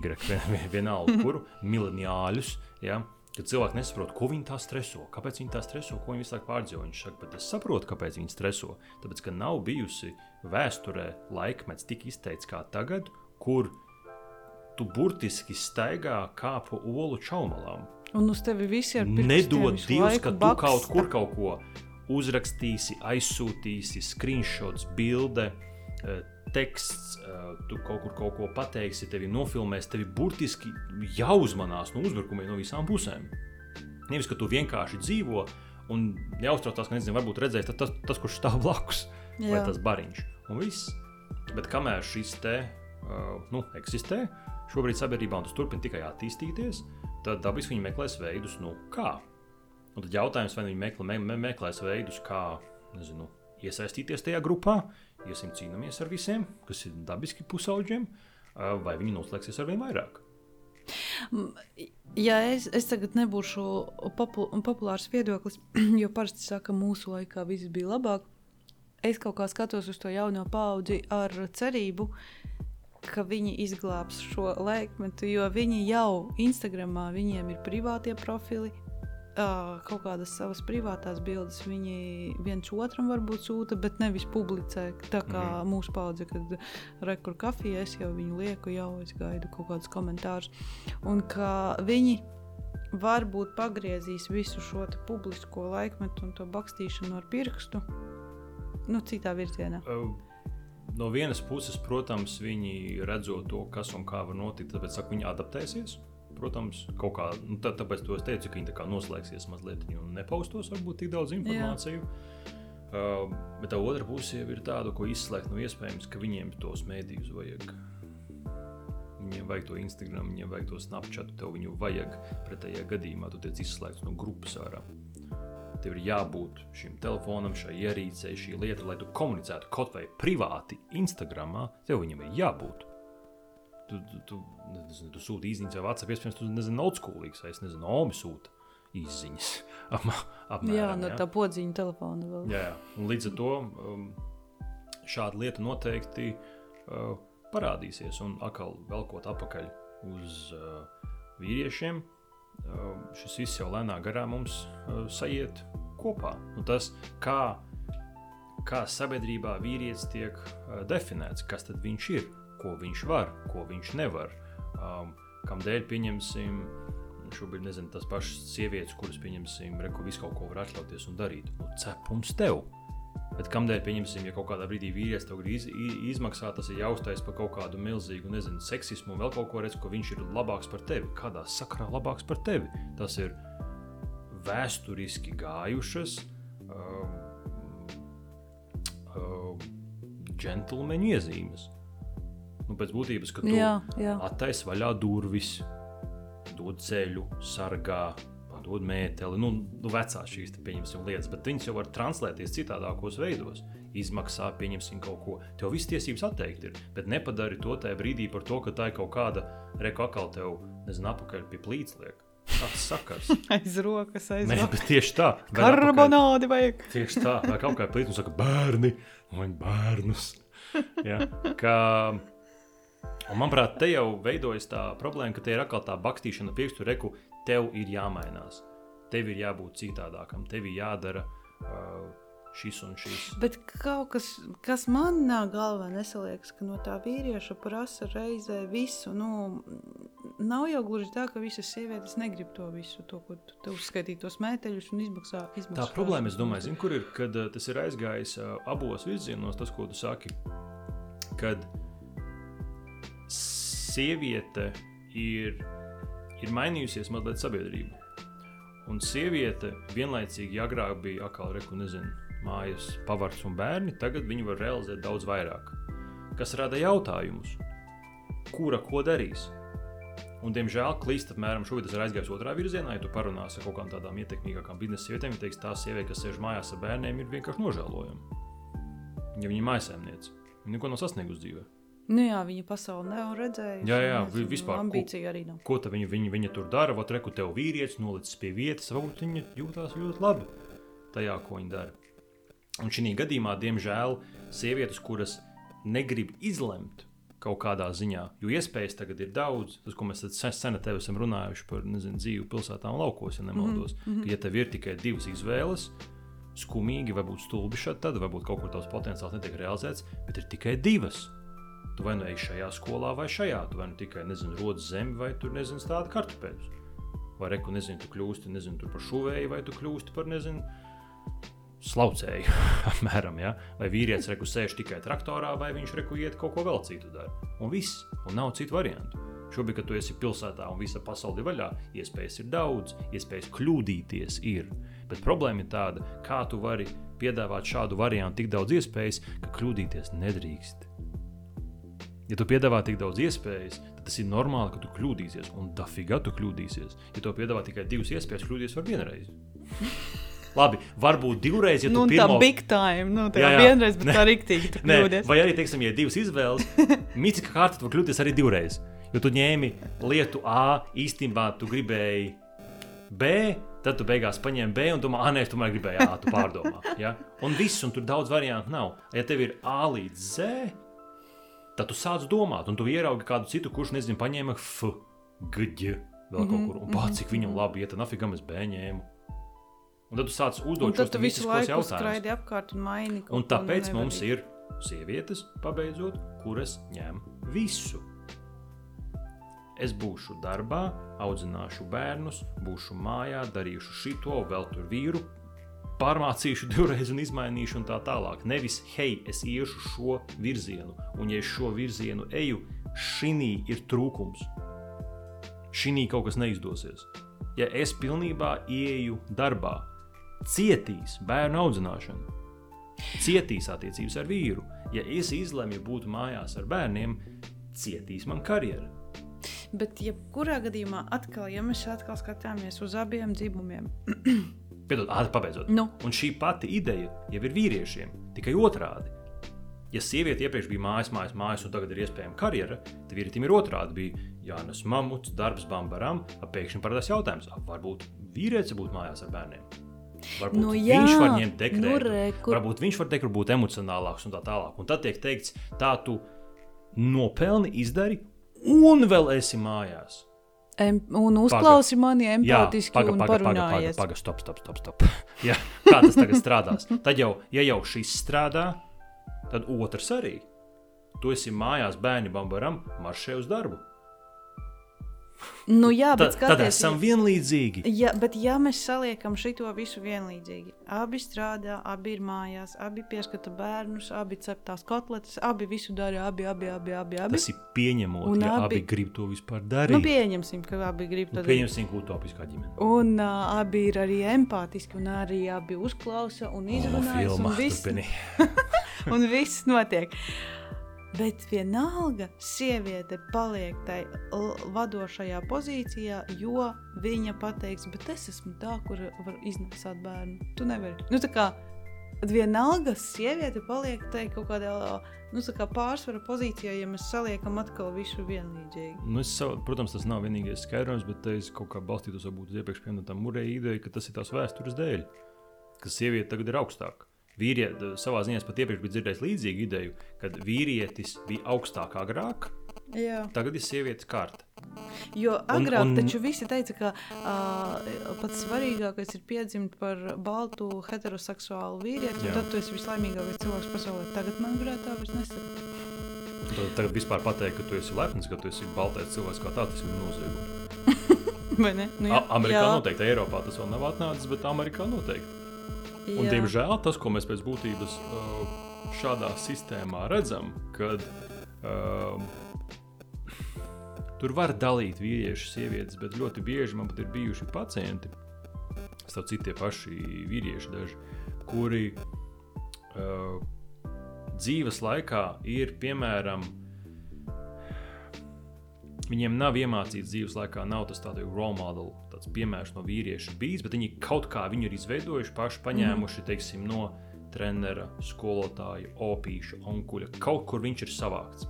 B: greku, vienalga, kuru mileniāļus, ja, kad cilvēki nesaprot, ko viņi tā streso, kāpēc viņi tā streso, ko viņi visu laiku pārdzīvo. Viņš saka, bet es saprotu, kāpēc viņi streso. Tāpēc, ka nav bijusi vēsturē laikmets tik izteikts kā tagad, kur tu burtiski staigā kā pa olu čaumalām.
A: Un uz tevi visi ir pirkstiem
B: Nedod Dievs, ka tu
A: baksta.
B: kaut kur kaut ko uzrakstīsi, aizsūtīsi, screenshots, bilde, eh, teksts, eh, tu kaut kur kaut ko pateiksi, tevi nofilmēs, tevi burtiski jāuzmanās no uzbrukumiem no visām pusēm. Nevis, ka tu vienkārši dzīvo un neuztraucās, ka nezinu, varbūt redzēs tas, tas, kurš stāv blakus, vai
A: Jā.
B: tas bariņš. Un viss. Bet kamēr šis te uh, nu, eksistē, šobrīd sabiedrībā tas turpina tikai attīstīties, tad dabiski viņi meklēs veidus, nu, kā. Un tad jautājums, vai viņi meklē, me, me, meklēs veidus, kā nezinu, iesaistīties tajā grupā, iesim cīnāmies ar visiem, kas ir dabiski pusauģiem, vai viņi noslēgsies ar vien vairāk.
A: Ja es, es tagad nebūšu popu, populārs viedoklis, jo parasti saka, ka mūsu laikā viss bija labāk. Es kaut kā skatos uz to jauno paudzi ar cerību, ka viņi izglābs šo laikmetu, jo viņi jau Instagramā, viņiem ir privātie profili. Ā, Kaut kādas savas privātās bildes viņi viens otram varbūt sūta, bet nevis publicē. Tā kā mm -hmm. mūsu paudze, kad rekur kafijā es jau viņu lieku, jau es gaidu kaut kādus komentārus. Un ka viņi varbūt pagriezīs visu šo publisko laikmetu un to bakstīšanu ar pirkstu nu, citā virzienā.
B: Uh, No vienas puses, protams, viņi redzot to, kas un kā var notikt, tāpēc saka, viņi adaptēsies. Protams, kaut kā, nu, tā, tāpēc es teicu, ka viņi noslēgsies mazliet un nepaustos varbūt tik daudz informāciju. Uh, bet tā otra puse jau ir tāda, ko izslēgt. Nu, iespējams, ka viņiem tos mēdījus vajag. Viņiem vajag to Instagram, viņiem vajag to Snapchat, tev viņu vajag. Pretējā gadījumā tu tiec izslēgts no grupas ārā. Tev ir jābūt šim telefonam, šai ierīcei, šī lieta, lai tu komunicētu kaut vai privāti Instagram. Tev viņam ir jābūt. Tu, tu, tu, nezinu, tu sūti īsiņas vai WhatsApp, iespējams, tu nezini, naudskolīgs, vai es nezinu, Omi sūta īsiņas. Apmēram,
A: Jā, no tā podziņa telefona vēl.
B: Jā, jā. Un līdz ar to um, šāda lieta noteikti uh, parādīsies. Un atkal velkot atpakaļ uz uh, vīriešiem, uh, šis viss jau lēnām garā mums uh, sajiet kopā. Un tas, kā, kā sabiedrībā vīrietis tiek uh, definēts, kas tad viņš ir, ko viņš var, ko viņš nevar, um, kam dēļ pieņemsim. Šobrīd nezinu, tas pašas sievietes, kuras pieņemsim, reku visu kaut ko var atļauties un darīt. Nu, cepums tev! Bet kamdēļ, pieņemsim, ja kaut kādā brīdī vīrietis grib iz, izmaksāt, tas ir jāuztais par kaut kādu milzīgu, nezinu, seksismu, vēl kaut ko redz, ka viņš ir labāks par tevi. Kādā sakrā labāks par tevi? Tas ir vēsturiski gājušas um, um, džentlmeņu iezīmes. Nu, pēc būtības, ka tu
A: Jā, jā.
B: attaisno vaļā durvis, dod ceļu, sargā, dod mēteli. Nu, nu vecās šīs lietas, bet viņas jau var translēties citādākos veidos. Izmaksā, pieņemsim kaut ko. Tev viss tiesības atteikt ir, bet nepadari to tajā brīdī par to, ka tā ir kaut kāda reku akal tev, nezinu, apakaļ pie plīts liek. Tas sakars.
A: Aiz rokas, aiz rokas.
B: bet tieši tā.
A: Karbonādi vajag.
B: Tieši tā, vai kaut kā plīts un saka, bērni, vai bērnus. Ja, ka, un manuprāt, te jau veidojas tā problēma, ka te ir atkal tā bakstīšana pirkstu reku, tev ir jāmainās. Tev ir jābūt citādākam, tev ir jādara uh, šis un šis.
A: Bet kaut kas, kas man nāk galvā, nesaliekas, ka no tā vīrieša prasa reizē visu. Nu, nav jau gluži tā, ka visas sievietes negrib to visu, to, ko tu, tu uzskaitīji tos mēteļus un izmaksā. izmaksā
B: Tā problēma, es domāju, zin, kur ir, kad uh, tas ir aizgājis uh, abos virzienos, tas, ko tu saki, kad sieviete ir, ir mainījusies mazliet sabiedrība. Un sieviete vienlaicīgi, ja agrāk bija atkal reku, nezinu, mājas pavars un bērni, tagad viņi var realizēt daudz vairāk. Kas rada jautājumus, kura ko darīs? Un, diemžēl, klīst apmēram šobrīd ir aizgājis otrā virzienā. Ja tu parunāsi ar kaut kādām tādām ietekmīgākām biznesa sievietēm, tad teiks, tā sieviete, kas sēž mājās ar bērniem, ir vienkārši nožēlojama. Ja viņa ir mājasēmniece, viņa neko nav sasniegusi dzīvē.
A: Nu jā, viņa pasauli nav redzējusi.
B: Jā, jā, vi- vispār,
A: Ambīcija arī nav.
B: Ko tad viņa, viņa, viņa tur dara? Vat reku tev vīrietis nolicis pie vietas, varbūt viņa jūtās ļoti labi tajā, ko viņa dara. Un šī gadījumā, diemžēl, sievietes, kuras negrib izlemt kaut kādā ziņā, jo iespējas tagad ir daudz, tas, ko mēs sen ar tevi esam runājuši par nezinu, dzīvi pilsētā un laukos, ja nemaldos, mm -hmm. ka, ja tev ir tikai divas izvēles, skumīgi, varbūt stulbi šādi, tad varbūt kaut kur tavs potenciāls netiek realizēts, bet ir tikai divas. Tu vai nu ej šajā skolā, vai šajā. Tu vai nu tikai nezinu, rodas zemi, vai tur nezinu, stāda kartupeļus. Vai reku, nezinu, tu kļūsti nezinu, tur par šuvēju, vai tu kļūsti par nezinu, slaucēju. apmēram, ja? Vai vīrietis reku sēž tikai traktorā, vai viņš reku iet kaut ko vēl citu dara. Un viss, un nav citu variantu. Šobrīd, kad tu esi pilsētā un visa pasaule ir vaļā, iespējas ir daudz, iespējas kļūdīties ir. Bet problēma ir tāda, kā tu vari piedāvāt šādu variantu tik daudz iespējas, ka kļūdīties nedrīkst. Ja tu piedāvā tik daudz iespējas, tad tas ir normāli, ka tu kļūdīsies. Un dafīgā tu kļūdīsies. Ja tu piedāvā tikai divas iespējas, kļūdīsies var vienreiz. Labi, varbūt divreiz, ja tu
A: nu, tā
B: pirmo...
A: big time, nu, tā
B: Jā, jā.
A: vienreiz, bet
B: Nē.
A: tā riktīgi tu kļūdies.
B: vai arī, teiksim, ja divas izvēles, mītīgi kārta, tu vari kļūdīties arī divreiz. Jo tu ņēmi lietu A, īstenībā tu gribēji B, tad tu beigās paņēmi B un domā, ah, nē, es tomēr gribēju A, tu pārdomā. Ja? Un viss, un tur daudz variantu nav. Ja tev ir A līdz Z, tad tu sāc domāt, un tu ieraugi kādu citu, kurš, nezinu, paņēma F, G, vēl kaut kur, un pats, cik viņam labi iet, tad nafigam es B ņēmu. Un tad tu sāc uzdot šos
A: tu
B: te
A: visu
B: mitiskos
A: laiku
B: jautājumus.
A: apkārt un maini.
B: Un tāpēc mums ir sievietes, pabeidzot, kuras ņem visu. Es būšu darbā, audzināšu bērnus, būšu mājā, darīšu šito, vēl tur vīru, pārmācīšu divreiz un izmainīšu, un tā tālāk. Nevis, hei, es iešu šo virzienu, un ja es šo virzienu eju, šī ir trūkums. Šī kaut kas neizdosies. Ja es pilnībā ieju darbā, cietīs bērnu audzināšanu, cietīs attiecības ar vīru. Ja es izlemju būt mājās ar bērniem, cietīs man karjera.
A: Bet, jebkurā gadījumā, atkal, ja mēs atkal skatāmies uz abiem dzimumiem,
B: Piedod, ātri pabeidzot.
A: nu,
B: Un šī pati ideja jau ir vīriešiem, tikai otrādi. Ja sieviete iepriekš bija mājas, mājas, mājas, un tagad ir iespējama karjera, tad vīrietim ir otrādi. Bija jānes mamuts, darbs, bambaram, ap pēkšņi parādās jautājums, varbūt vīrietis būtu mājās ar bērniem. Varbūt
A: Nu
B: viņš
A: jā,
B: var ņemt dekrētu.
A: nu re, kur-
B: Varbūt viņš var teikt, būt emocionālāks un tā tālāk. Un tad tiek teikts, tā tu nopelni, izdari, un vēl esi mājās.
A: Em, un uzklausi mani empātiski
B: paga, paga, paga, paga,
A: parunājies.
B: paga, stop, stop, stop, stop. Jā, kā tas tagad strādās? Tad jau, ja jau šis strādā, tad otrs arī. Tu esi mājās bērni bambaram, maršē uz darbu.
A: Nu, jā, bet
B: Tad, tad
A: skaties,
B: esam vienlīdzīgi.
A: Ja, bet ja mēs saliekam šo visu vienlīdzīgi, abi strādā, abi ir mājās, abi pieskata bērnus, abi cep tās kotletes, abi visu dara, abi, abi, abi, abi. abi.
B: Tas ir pieņemot,
A: Un
B: ja
A: abi-
B: abi grib to vispār
A: Nu,
B: darīt.
A: pieņemsim, ka abi grib
B: Nu,
A: to darīt.
B: Pieņemsim utopiskā ģimene.
A: Un uh, abi ir arī empātiski, un arī abi uzklausa un izrunājas, un
B: filma,
A: viss,
B: turpini.
A: un viss notiek. Bet vienalga sieviete paliek tajā vadošajā pozīcijā, jo viņa pateiks, bet es esmu tā, kur var iznākt bērnu. Tu nevari. Nu, tā kā vienalga sieviete paliek tajā kaut kādā nu, kā pārsvara pozīcijā, ja mēs saliekam atkal visu vienlīdzīgi.
B: Nu, es savu, protams, tas nav vienīgais skaidrojums, bet es kaut kā balstītos varbūt iepriekš pieminētām mūrēju ideju, ka tas ir tās vēstures dēļ, ka sieviete tagad ir augstāka. Vīrietis savā ziņā pat iepriekš biju dzirdējis līdzīgu ideju, kad vīrietis bija augstāk agrāk,
A: Jā.
B: tagad ir sievietes kārta.
A: Jo agrāk
B: un-
A: un, taču visi teica, ka uh, pats svarīgākais ir piedzimt par baltu heteroseksuālu vīrieti,
B: Jā.
A: un tad tu esi vislaimīgākais cilvēks pasaulē. Tagad man gribētu tā vairs nesaka.
B: Tad tagad vispār pateikt, ka tu esi lepns, ka tu esi baltais cilvēks kā tāds, tas ir noziegums.
A: Vai ne? Nu,
B: A- Amerikā noteikti, Eiropā tas vēl nav atnācis, bet Amerikā noteikti. Un,
A: Jā.
B: diemžēl tas, ko mēs pēc būtības uh, šādā sistēmā redzam, kad uh, tur var dalīt vīriešu, sievietes, bet ļoti bieži man pat ir bijuši pacienti, starp citu, tie paši vīrieši, daži, kuri uh, dzīves laikā ir piemēram. Viņiem nav iemācīts dzīves laikā, nav tas tāds role model, tāds piemērs no vīrieša bijis, bet viņi kaut kā viņu ir izveidojuši, paši paņēmuši, teiksim, no trenera, skolotāja, opīša, onkuļa. Kaut kur viņš ir savākts.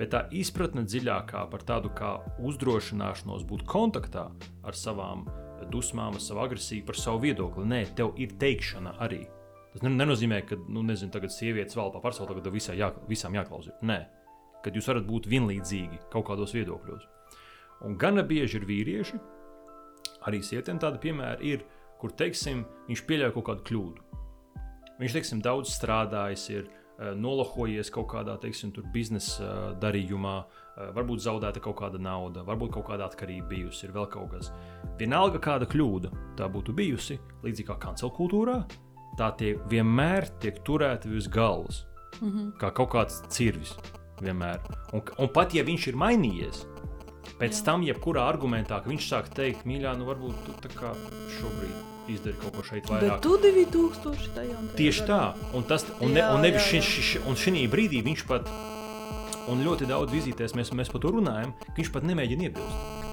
B: Bet tā izpratne dziļākā par tādu kā uzdrošināšanos būt kontaktā ar savām dusmām, ar savu agresiju, par savu viedokli. Nē, tev ir teikšana arī. Tas ne- nenozīmē, ka, nu, nezinu, tagad sievietes vēl pa pasauli, tagad visā jā, visām jāklausās. Nē, kad jūs varat būt vienlīdzīgi kaut kādos viedokļos. Un gana bieži ir vīrieši, arī sievietēm tādi piemēri ir, kur, teiksim, viņš pieļauj kaut kādu kļūdu. Viņš, teiksim, daudz strādājis, ir eh, nolohojies kaut kādā, teiksim, biznesa eh, darījumā, eh, varbūt zaudēta kaut kāda nauda, varbūt kaut kāda atkarība bijusi, ir vēl kaut kas. Vienalga, kāda kļūda tā būtu bijusi, līdzīgi kā kancela kultūrā, tā tie vienmēr tiek turēta virs galvas, mm -hmm. kā kaut kāds cirvis. Vienmēr. Un, un pat ja viņš ir mainījies, pēc Jā. tam, jebkurā argumentā, viņš sāk teikt, mīļā, nu varbūt tu šobrīd izdari kaut ko šeit vairāk.
A: Bet tu 2000 tajā un tajā
B: Tieši tā, un, tas, un, ne, un nevis šī, šī, un šī brīdī viņš pat, un ļoti daudz vizītēs mēs, mēs par to runājam, ka viņš pat nemēģina iebilst.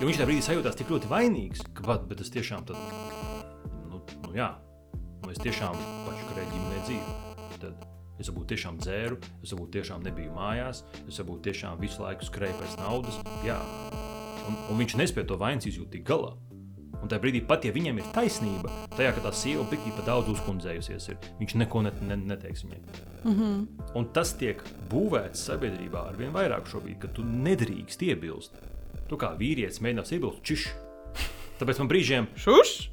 B: Jo viņš tajā brīdī sajūtās tik ļoti vainīgs, ka pat, bet es tiešām tad, nu, nu jā, nu es tiešām pašu karēju ģimenē dzīvi. Tad es varbūt tiešām dzēru, es varbūt tiešām nebiju mājās, es varbūt tiešām visu laiku skrēju pēc naudas, jā. Un, un viņš nespēja to vainas izjūt tik galā. Un tajā brīdī, pat ja viņam ir taisnība, tajā, ka tā sieva bija pa daudz uzkundzējusies, ir, viņš neko net, ne, neteiks viņai. Mm -hmm. Un tas tiek būvēts sabiedrībā ar vien vairāk šobrīd, ka tu nedrīkst iebilst. Tu kā vīrietis mēģinās iebilst, čiš. Tāpēc man brīžiem,
A: Šuš?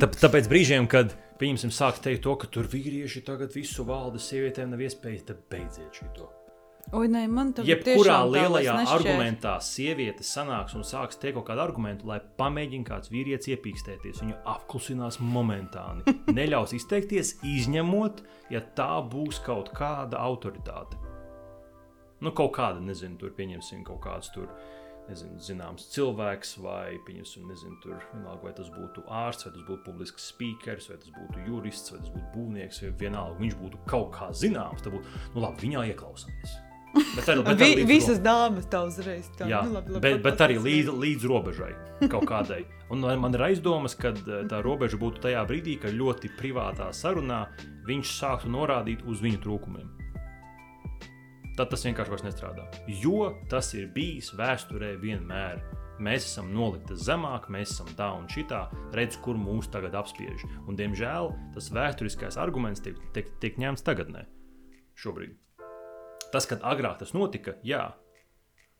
B: tā, tāpēc brīžiem kad pieņemsim, sāk teikt to, ka tur vīrieši tagad visu valda, sievietēm nav iespējas, tad beidziet šo.
A: Oi, nē, man tas
B: Jebkurā lielajā argumentā sieviete sanāks un sāks teikt kaut kādu argumentu, lai pamēģinātu kāds vīrietis iepīkstēties. Viņu apklusinās momentāni. Neļaus izteikties, izņemot, ja tā būs kaut kāda autoritāte. Nu, kaut kāda, nezinu, tur pieņemsim kaut kāds tur. Nezinu, zināms, cilvēks, vai pieņemsim, nezinu, tur, vienalga, vai tas būtu ārsts, vai tas būtu publisks speakers, vai tas būtu jurists, vai tas būtu būvnieks, vai vienalga, viņš būtu kaut kā zināms. Tad būtu, nu, labi, viņā ieklausāmies. Bet arī, bet arī
A: Vi, visas dāmas tā uzreiz. Tā,
B: Jā,
A: nu, labi, labi,
B: bet, bet arī līdz, līdz robežai kaut kādai. Un man man ir aizdomas, ka eh, tā robeža būtu tajā brīdī, kad ļoti privātā sarunā viņš sāktu norādīt uz viņu trūkumiem. Tad tas vienkārši vairs nestrādā. Jo tas ir bijis vēsturē vienmēr. Mēs esam nolikti zemāk, mēs esam tā un šitā, redz, kur mūs tagad apspiež. Un, diemžēl tas vēsturiskais arguments tiek, tiek, tiek ņemts tagadnē, šobrīd. Tas, kad agrāk tas notika, jā,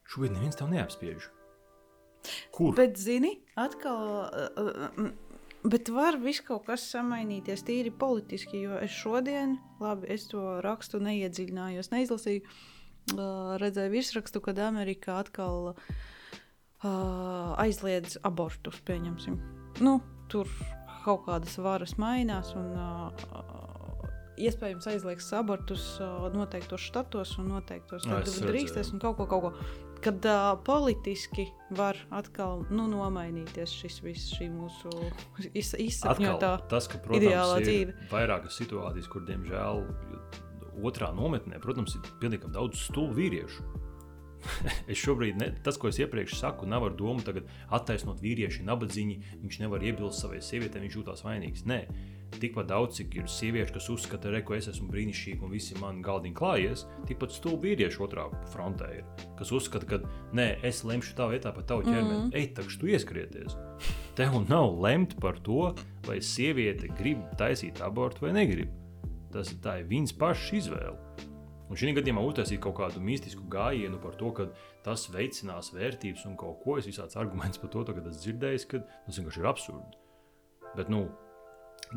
B: šobrīd neviens tev neapspiež. Kur?
A: Bet, zini, atkal. uh, uh, Bet var viss kaut kas samainīties tīri politiski, jo es šodien, labi, es to rakstu neiedziļinājos, neizlasīju, uh, redzēju virsrakstu, kad Amerikā atkal uh, aizliedz abortus, pieņemsim. Nu, tur kaut kādas varas mainās un uh, iespējams aizliegs abortus noteiktos štatos un noteiktos tad
B: es
A: drīkstēs un kaut ko, kaut ko. Kad uh, politiski var atkal nu, nomainīties šis viss, šī mūsu iz, izsapņotā.
B: Atkal, tas, ka, protams,
A: ideālā dzīve.
B: vairākas situācijas, kur, diemžēl, otrā nometnē, protams, ir pilnīgi daudz stulbu vīriešu. es šobrīd, ne, tas, ko es iepriekš saku, nav ar domu tagad attaisnot vīriešu nabadzību, viņš nevar iebilst savai sievietei, viņš jūtas vainīgs. Nē, tikpat daudz, cik ir sieviešu, kas uzskata, re, ka es esmu brīnišķīga un visi man galdiņi klājies, tikpat stulbi vīrieši otrā frontē ir, kas uzskata, ka nē, es lemšu tā vietā par tavu ķermeni. Mm -hmm. Ej, tak, tu ieskrieties. Tev nav lemt par to, vai sieviete grib taisīt abortu vai negrib. Tas ir tā ir viņas pašas izvēle. Un šī gadījumā uztaisīt kaut kādu mistisku gājienu par to, ka tas veicinās vērtības un kaut ko. Es visāds arguments par to, ka tas dzirdējis, ka tas vienkārši ir absurdi. Bet, nu,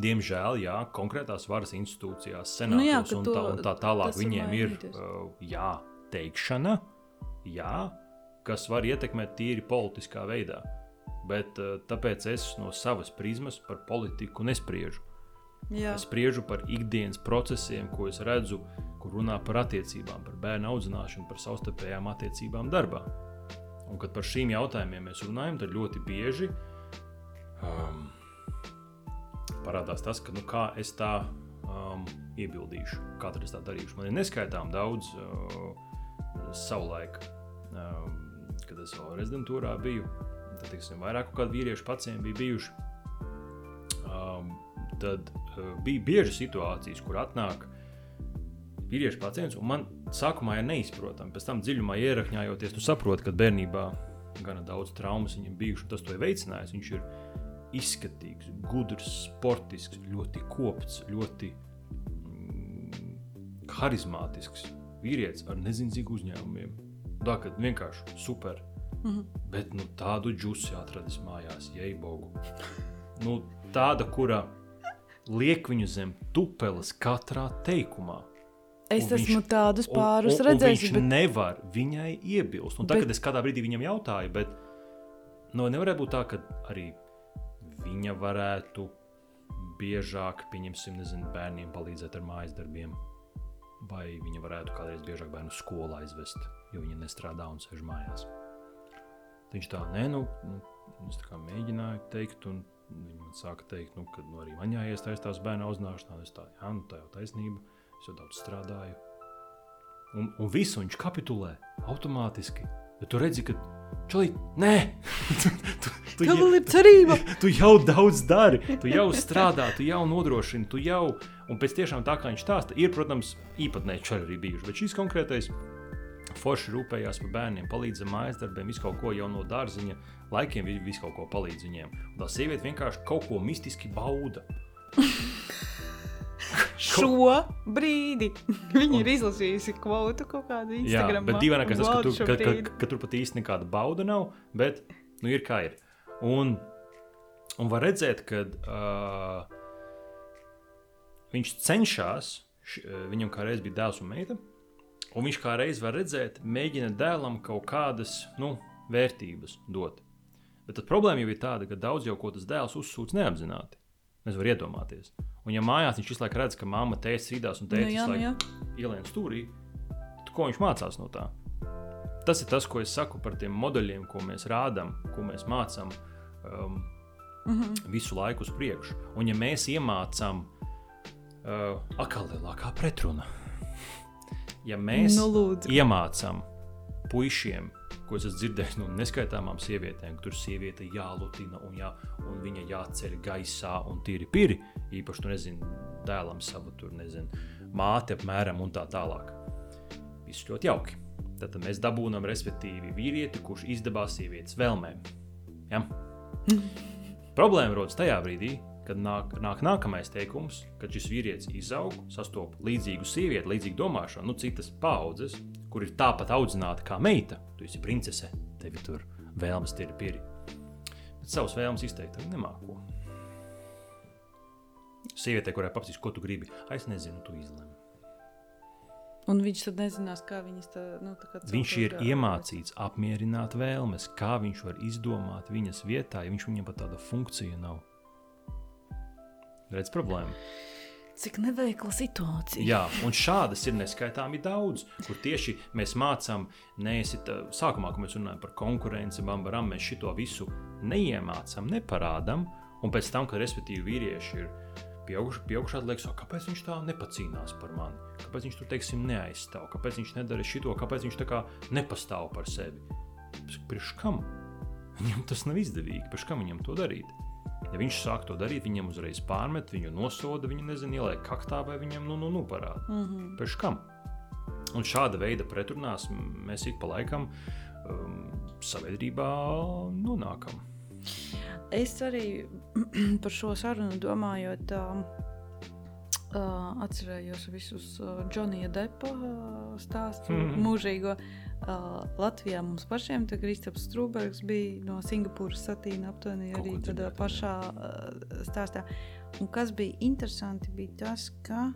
B: diemžēl, jā, konkrētās varas institūcijās, senātos
A: Nu jā,
B: un, tā, un tā tālāk viņiem ir uh, jā, teikšana, jā, kas var ietekmēt tīri politiskā veidā. Bet uh, tāpēc es no savas prizmas par politiku nespriežu.
A: Jā,
B: Es spriežu par ikdienas procesiem, ko es redzu, kur runā par attiecībām, par bērnu audzināšanu, par savstarpējām attiecībām darbā. Un, kad par šīm jautājumiem mēs runājam, tad ļoti bieži um, parādās tas, ka nu, kā es tā um, iebildīšu, kā tad es tā darīšu. Man ir neskaitām daudz uh, savulaik, um, kad es vēl rezidentūrā biju. Tad, teiksim, vairāk kā vīriešu pacienti bija bijuši. Um, tad uh, bija bieži situācijas, kur atnāk vīriešu pacients, un man sākumā ir neizprotami. Pēc tam dziļumā ierakņājoties, tu saproti, ka bērnībā gana daudz traumas viņam bijuši, un tas to ir veicinājis. Viņš ir izskatīgs, gudrs, sportisks, ļoti kopts, ļoti mm, harizmātisks vīrietis ar nezinzīgu uzņēmumiem. Tā kā vienkārši super.
A: Mhm.
B: Bet nu, tādu džusi atradis mājās, jei bogu. Nu, tāda, kura liek viņu zem tupeles katrā teikumā.
A: es
B: un viņš-
A: esmu tādus
B: Un-
A: pārus
B: un, un
A: redzējis,
B: Viņš
A: bet
B: nevar viņai iebilst. Un
A: Bet-
B: tagad es kādā brīdī viņam jautāju, bet nu, nevarētu būt tā, ka arī viņa varētu biežāk, pieņemsim, nezinu, bērniem palīdzēt ar mājas darbiem. Vai viņa varētu kādreiz biežāk bērnu skolā aizvest, jo viņa nestrādā un sēž mājās. Viņš tā, nē, nu, nu es tā kā mēģināju teikt, un viņi man sāka teikt, nu, ka nu, arī man jāiesaistās bērnu audzināšanā. Es tā, jā, nu, tā jau taisnība, es jau daudz strādāju. Un, un visu viņš kapitulē automātiski. Bet tu redzi, ka čalī, nē, tu, tu, tu,
A: ir cerība.
B: tu jau daudz dari, tu jau strādā, tu jau nodrošini, tu jau. Un pēc tiešām tā kā viņš stāsta, ir, protams, īpatnēji čari arī bijuši. Bet šis konkrētais forši rūpējās par bērniem, palīdza mājas darbiem, visu kaut ko jau no dārziņa laikiem, vi- visu kaut ko palīdz viņiem. Un tā sieviete vienkārši kaut ko mistiski bauda.
A: Šo brīdi viņi
B: Un-
A: ir izlasījusi kvotu kaut kādu
B: Jā,
A: Instagram.
B: bet dīvainākais tas, ka, tu, ka, ka, ka tur pat īsti nekāda bauda nav, bet nu, ir kā ir. Un, un var redzēt, ka uh, viņš cenšas, š, viņam kā reiz bija dēls un meita, un viņš kā reiz var redzēt, mēģina dēlam kaut kādas nu, vērtības dot. Bet problēma jau ir tāda, ka daudz jau ko tas dēls uzsūc neapzināti. Es varu iedomāties. Un, ja mājās viņš visu laiku redz, ka mamma teica strīdās un
A: Nu, jā, nu, jā.
B: ielien stūrī, tad ko viņš mācās no tā? Tas ir tas, ko es saku par tiem modeļiem, ko mēs rādām, ko mēs mācām um,
A: Mm -hmm.
B: visu laiku uz priekšu. Un, ja mēs iemācām, uh, atkal lielākā pretruna, ja mēs
A: Nu, lūdzu.
B: iemācām puišiem, ko es esmu dzirdējis no neskaitāmām sievietēm, tur sieviete jālutina un, jā, un viņa jāceļ gaisā un tīri piri, īpaši, tu nezini, dēlam savu tur, nezinu, māti apmēram un tā tālāk. Viss ļoti jauki. Tad mēs dabūjam, respektīvi, vīrieti, kurš izdevās sievietes vēlmēm. Ja? Problēma rodas tajā brīdī, kad nāk, nāk nākamais teikums, kad šis vīrietis izaug, sastopas līdzīgu sievieti, līdzīgu domāšanu, nu, citas paudzes, kur ir tāpat audzināta kā meita. Tu esi princese, tevi tur vēlmes ir piri. Bet savas vēlmes izteikt nemāko. Sieviete, kurai paprasīs, ko tu gribi, "Ai, es nezinu, tu izlemi.
A: Un viņš tad nezinās, kā viņas tā, nu, tā kā
B: Viņš ir
A: kā-
B: iemācīts apmierināt vēlmes, kā viņš var izdomāt viņas vietā, ja viņš viņam pat tāda funkcija nav. Redz problēmu.
A: Cik neveikla situācija.
B: Jā, un šādas ir neskaitāmi daudz, kur tieši mēs mācām, neesit, ā, sākumā, kad mēs runājam par konkurenci, bambaram, mēs šito visu neiemācām, neparādām, un pēc tam, kad respektīvi vīrieši ir pieauguši, pieaugušā liekas, "O, kāpēc viņš tā nepacīnās par mani, kāpēc viņš tur, teiksim, neaizstāv, kāpēc viņš nedara šito, kāpēc viņš tā kā nepastāv par sevi. Priekš kam? Viņam tas nav izdevīgi, priekš kam viņam to darīt? Ja viņš sāk to darīt, viņam uzreiz pārmet, viņu nosoda, viņu nezina, ieliek kaktā vai viņam nu, nu, nu parāda.
A: Mm -hmm.
B: Pēc kam? Un šāda veida pretrunās mēs ik pa laikam um, sabiedrībā nonākam.
A: Es arī par šo sarunu domājot, um, uh, atcerējos visus uh, Džonija Depa uh, stāstu
B: Mhm.
A: mūžīgo. Uh, Latvijā mums pašiem te Kristaps Strūbergs bija no Singapūras satīna aptuveni arī tādā pašā uh, stāstā. Un kas bija interesanti, bija tas, ka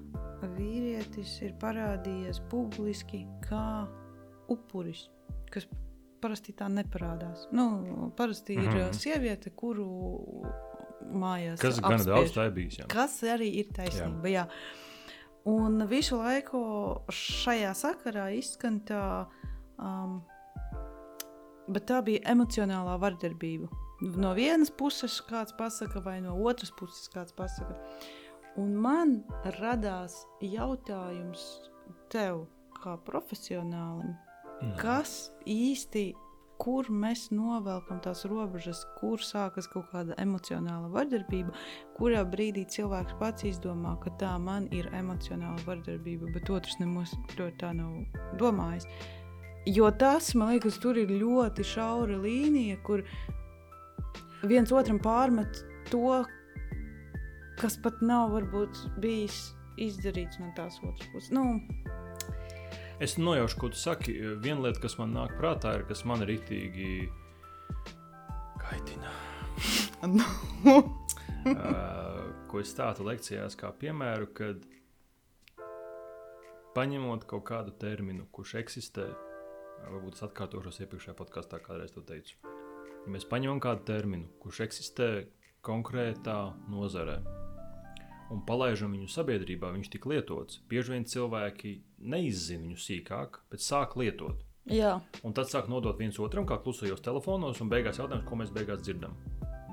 A: vīrietis ir parādījies publiski kā upuris, kas parasti tā neparādās. Nu, parasti ir mm -hmm. sieviete, kuru mājās
B: Kas gan
A: apspiež.
B: daudz tā ir bijis. Jā.
A: Kas arī ir taisnība. Jā. Jā. Un visu laiku šajā sakarā izskan tā, um, bet tā bija emocionālā vardarbība. No vienas puses kāds pasaka, vai no otras puses kāds pasaka. Un man radās jautājums tev, kā profesionālim,
B: Mm.
A: kas īsti, kur mēs novelkam tās robežas, kur sākas kaut kāda emocionāla vardarbība, kurā brīdī cilvēks pats izdomā, ka tā man ir emocionāla vardarbība, bet otrs nemaz ļoti tā nav domājis. Jo tas, man liekas, tur ir ļoti šaura līnija, kur viens otram pārmet to, kas pat nav varbūt bijis izdarīts no tās otras puses. Nu,
B: Es nojaušu, ko tu saki. Viena lieta, kas man nāk prātā, ir, kas man rītīgi kaitina. uh, ko es stāstu lekcijās, kā piemēru, kad paņemot kaut kādu terminu, kurš eksistē, varbūt es atkārtošos iepriekšējā podkāstā, kādreiz to teicu. Ja mēs paņemam kādu terminu, kurš eksistē konkrētā nozarē, un palaidām viņu sabiedrībā, viņš tik lietots. Bieži vien cilvēki neizzina viņu sīkāk, bet sāk lietot.
A: Jā,
B: Un tad sāk nodot viens otram, kā klusajos telefonos, un beigās jautājums, ko mēs beigās dzirdam.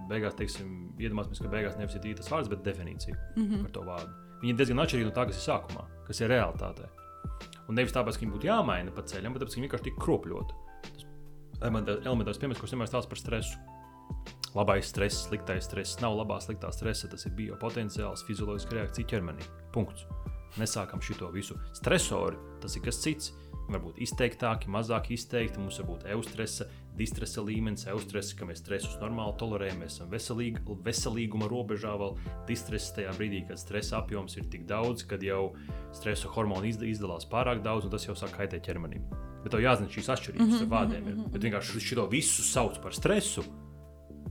B: Beigās, teiksim, iedomāsimies, ka beigās nevis ir īstais vārds, bet definīcija mm. -hmm. par to vārdu. Viņi ir diezgan atšķirīgi no tā, kas ir sākumā, kas ir realitātē. Un nevis tāpēc, ka viņi būtu jāmaina pa ceļam, bet tāpēc, ka viņi vienkārši tik kropļoti. Tas elementā- elementārs piemērs, kurš vienmēr stāsta par stresu. Labais stress, sliktais stress, nav labā, sliktā stresa. Tas ir biopotenciāls, fizioloģiska reakcija ķermenī. Punkts. Nesākam šo visu. Stresori tas ir kas cits. Varbūt izteiktāki, mazāk izteikti. Mums var būt eustresa, distresa līmenis, eustresa, ka mēs stresus normāli tolerējam, mēs esam veselīgi, veselīguma robežā. Vēl distresa tajā brīdī, kad stresa apjoms ir tik daudz, kad jau stresa hormoni izda- izdalās pārāk daudz, un tas jau sāk kaitēt ķermenim. Bet tev jāzina šīs atšķirības mm -hmm, vārdiem. Ir. Bet vienkārši šo visu sauc par stresu.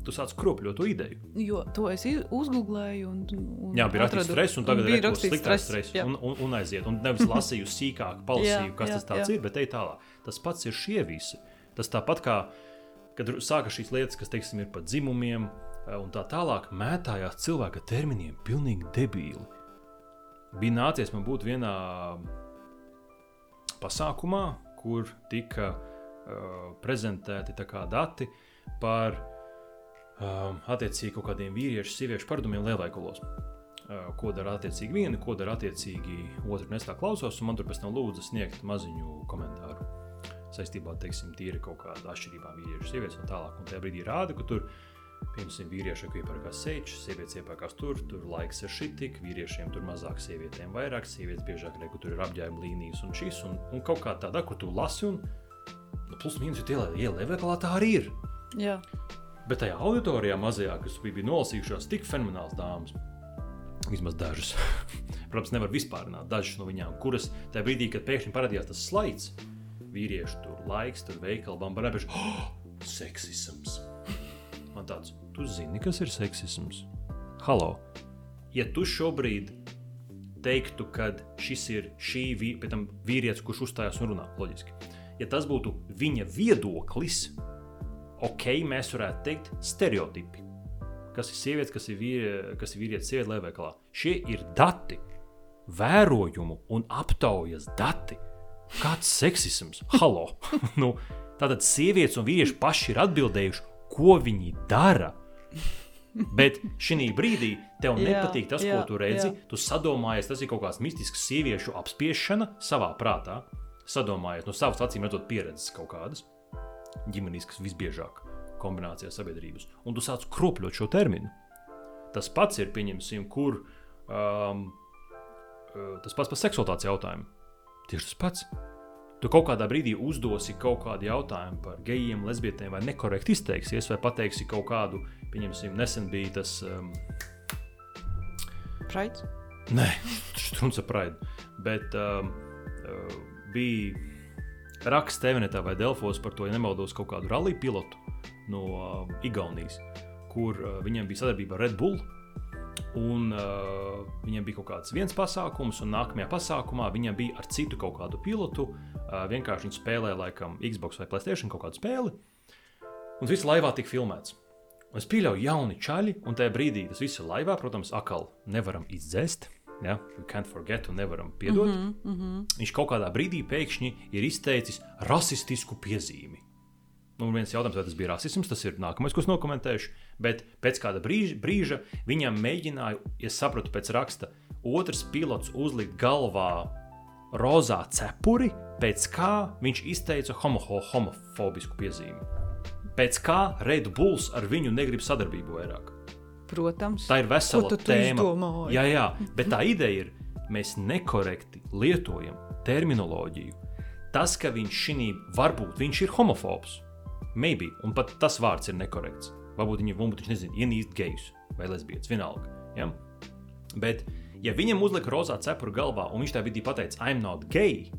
B: Tu sāc kropļot to ideju.
A: jo to es uzgooglēju. Un, un
B: Jā, bija rakstīts stress, un tagad ir
A: rakstīts
B: sliktāks
A: stress.
B: Un, un, un aiziet. Un nevis lasīju sīkāk, palasīju,
A: Jā,
B: kas
A: jā,
B: tas tāds
A: jā.
B: ir, bet ej tālāk. Tas pats ir šie visi. Tas tāpat kā, kad sākas šīs lietas, kas, teiksim, ir par dzimumiem, eh, un tā tālāk mētājās cilvēka terminiem pilnīgi debīli. Bija nācies man būt vienā pasākumā, kur tika uh, prezentēti dati par attiecīgi kaut kādiem vīriešu, sieviešu paradumiem lielveikalos. Uh, ko dara attiecīgi viena, ko dara attiecīgi otra. Es tā klausos, un man tur pēc tam lūdza sniegt maziņu komentāru saistībā teiksim, tīri kaut kāda atšķirībām vīriešu, sievietes un tālāk. Un tajā brīdī rāda, ka tur piemēram vīrieši iepērkās sēņš, sievietes iepērkās tur, tur laiks ir šitik, vīriešiem tur mazāk, sievietēm vairāk, sievietes biežāk reku tur ir apģērba līnijas un šis, un, un kaut kā tāda, kur tu lasi un nu, plus mīnus ir tie lielveikalā tā arī ir.
A: Jā.
B: Bet tajā auditorijā mazajā, kas bija, nolasījušās tik fenomenāls dāmas, vismaz dažas, protams, nevar vispārināt dažas no viņām, kuras tajā brīdī, kad pēkšņi parādījās tas slaids, vīriešu tur laiks, tur veikala bambarēpieši, oh, seksisms. Man tāds, tu zini, kas ir seksisms? Halo! Ja tu šobrīd teiktu, ka šis ir šī vīrietis, kurš uzstājās un runā, loģiski. Ja tas būtu viņa viedoklis, ok, mēs varētu teikt, stereotipi. Kas ir sievietes, kas ir, vīri, kas ir vīrietis, sieviete lielveikalā. Šie ir dati, vērojumu un aptaujas dati. Kāds seksisms? Halo! nu, tātad sievietes un vīrieši paši ir atbildējuši, ko viņi dara. Bet šī brīdī tev
A: Jā,
B: nepatīk tas,
A: jā,
B: ko tu redzi.
A: jā.
B: Tu sadomājies, tas ir kaut kāds mistisks sieviešu apspiešana savā prātā. Sadomājies no savas acīm redzot pieredzes kaut kādas ģimeniskas visbiežāk kombinācijā sabiedrības. Un tu sāc kropļot šo terminu. Tas pats ir, pieņemsim, kur um, uh, tas pats par seksualitātes jautājumu. Tieši tas pats. Tu kaut kādā brīdī uzdosi kaut kādu jautājumu par gejiem, lesbietēm, vai nekorekti izteiksies, vai pateiksi kaut kādu, pieņemsim, nesen bija tas. Um,
A: Praids.
B: Nē, strūns ar praidu. Bet um, uh, bija raksts Tevenetā vai Delfos par to, ja nemaldos, kaut kādu rallija pilotu no uh, Igaunijas, kur uh, viņiem bija sadarbība ar Red Bull. Un uh, viņiem bija kaut kāds viens pasākums, un nākamajā pasākumā viņiem bija ar citu kaut kādu pilotu. Uh, vienkārši viņi spēlēja, laikam, Xbox vai Playstation kaut kādu spēli. Un viss laivā tika filmēts. Un es pieļauju, jauni čaļi, un tajā brīdī tas viss ir laivā, protams, atkal nevaram izdzēst. Ja? We can't forget, un nevaram piedot. Mm -hmm, mm -hmm. Viņš kaut kādā brīdī pēkšņi ir izteicis rasistisku piezīmi. Nu, viens jautājums, vai tas bija rasisms, tas ir nākamais, ko es nokomentēšu. Bet pēc kāda brīža, brīža viņam mēģināja, ja sapratu pēc raksta, otrs pilots uzlikt galvā rozā cepuri, pēc kā viņš izteica homo homofobisku piezīmi. Pēc kā Red Bulls ar viņu negrib sadarbību vairāk.
A: Protams.
B: Tā ir vesela
A: tu
B: tēma.
A: izdomāji?
B: Jā, jā, bet tā ideja ir, mēs nekorekti lietojam terminoloģiju. Tas, ka viņš šī varbūt viņš ir homofobs, maybe, un pat tas vārds ir nekorekts. Varbūt viņi, varbūt viņš nezina, ienīst gejus vai lesbietes, vienalga. Ja? Bet, ja viņam uzlika rozā cepuru galvā, un viņš tajā brīdī pateica, I'm not gay,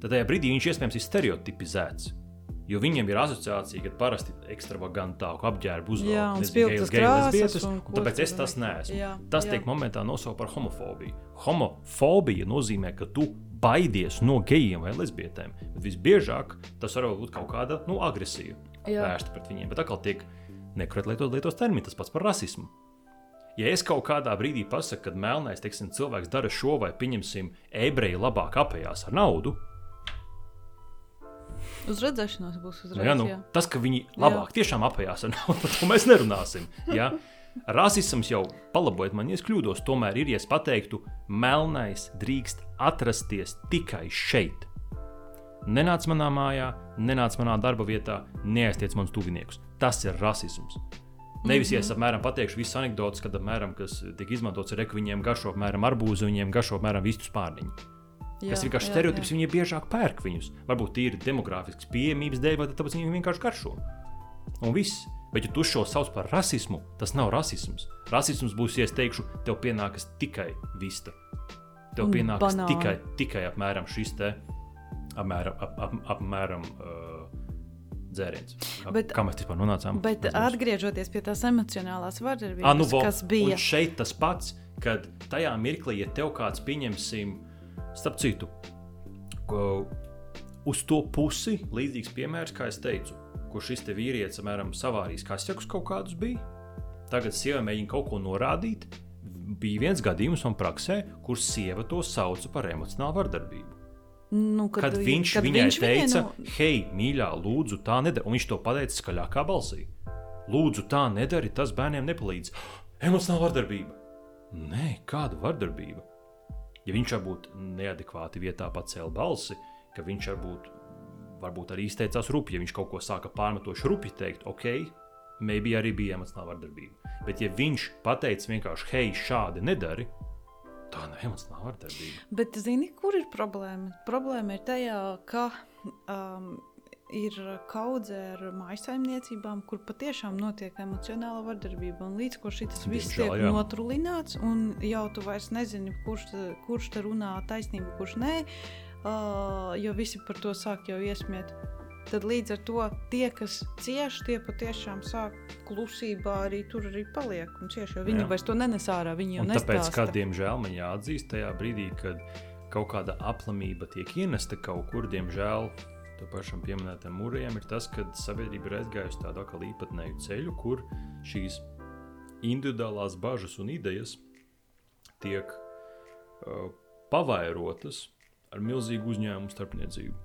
B: tad tajā brīdī viņš iespējams ir stereotipizēts. Jo viņiem ir asociācija, ka parasti ekstravagantāku apģērbu uzvelk geju
A: krāsas
B: lesbietes,
A: un
B: tāpēc es tas neesmu.
A: Jā,
B: Tas
A: jā.
B: tiek momentā nosaukts par homofobiju. Homofobija nozīmē, ka tu baidies no gejiem vai lesbietēm. Bet visbiežāk tas var būt kaut kāda nu, agresija vērsta pret viņiem. Bet atkal tiek nekorekti lietot lietos termini, tas pats par rasismu. Ja es kaut kādā brīdī pasaku, ka melnais teiksim, cilvēks dara šo vai pieņemsim, ebreji labāk apējās ar naudu,
A: Uz redzēšanos būs
B: nu,
A: uzreiz.
B: ja, nu,
A: jā.
B: tas, ka viņi labāk tiešām apējās naudu, par to mēs nerunāsim. Ja? Rasisms jau, palabojiet man, ja es kļūdos, tomēr ir, ja es pateiktu, melnais drīkst atrasties tikai šeit. Nenāc manā mājā, nenāc manā darba vietā, neaiztiec manus tuviniekus. Tas ir rasisms. Nevis, ja es apmēram pateikšu visas anekdotas, kad apmēram, kas tiek izmantots ar reku, viņiem garšo apmēram arbūzu, viņiem garšo apmēram vistu spārniņu.
A: Jā,
B: Tas vienkārši
A: jā,
B: stereotips,
A: jā.
B: viņi biežāk pērk viņus. Varbūt tīri demogrāfisks pieejamības dēļ, vai tāpēc viņi vienkārši garšo. Un viss. Bet, ja tu šo sauc par rasismu, tas nav rasisms. Rasisms būs, ja es teikšu, tev pienākas tikai vista. Tev
A: Un
B: pienākas
A: banāni.
B: tikai, tikai apmēram šis te apmēram, ap, ap, apmēram uh, dzēriens.
A: Bet-
B: kā mēs vispār nonācām?
A: Bet
B: mums?
A: atgriežoties pie tās emocionālās vardarbības,
B: Ah, nu, vo,
A: kas bija.
B: Un šeit tas pats, kad tajā mirklī, ja tev kāds pieņemsim, starp citu, uz to pusi, līdzīgs piemērs, kā es teicu, kur šis te vīrietis, apmēram, savārījis kasjakus kaut kādus bija. Tagad sieva mēģina kaut ko norādīt. Bija viens gadījums man praksē, kur sieva to sauca par emocionālu vardarbību.
A: Nu,
B: Kad
A: vi-
B: viņš
A: kad
B: viņai
A: viņš viņai
B: teica,
A: nu-
B: hei, mīļā, lūdzu, tā nedara, un viņš to pateica skaļākā balsī. Lūdzu, tā nedari, tas bērniem nepalīdz. Emocionāla vardarbība. Nē, kāda vardarbība? Ja viņš varbūt neadekvāti vietā pacēla balsi, ka viņš varbūt, varbūt arī izteicās rupji, ja viņš kaut ko sāka pārmetoši rupji teikt, ok, maybe arī bija emocionāla vardarbība. Bet ja viņš pateica vienkārši, hei, šādi nedari, tā nav emocionāla vardarbība.
A: Bet zini, kur ir problēma? Problēma ir tajā, ka um, ir kaudze ar mājsaimniecībām, kur patiešām notiek emocionāla vardarbība. Un līdz ko šis viss tiek
B: jā.
A: notrulināts, un jau tu vairs nezini, kurš, kurš te runā taisnību, kurš nē, uh, jo visi par to sāk jau iesmiet. tad līdz ar to tie, kas cieš, tie patiešām sāk klusībā arī tur arī paliek un cieši, jo viņi
B: Jā.
A: vairs to nenes ārā, viņi jau
B: Un tāpēc,
A: nestāsta.
B: kā diemžēl man jāatzīst, tajā brīdī, kad kaut kāda aplamība tiek ienesta kaut kur, diemžēl to pašam pieminētam mūriem, ir tas, ka sabiedrība ir aizgājusi tādu atkal īpatnēju ceļu, kur šīs individuālās bažas un idejas tiek uh, pavairotas ar milzīgu uzņēmumu starpniecību.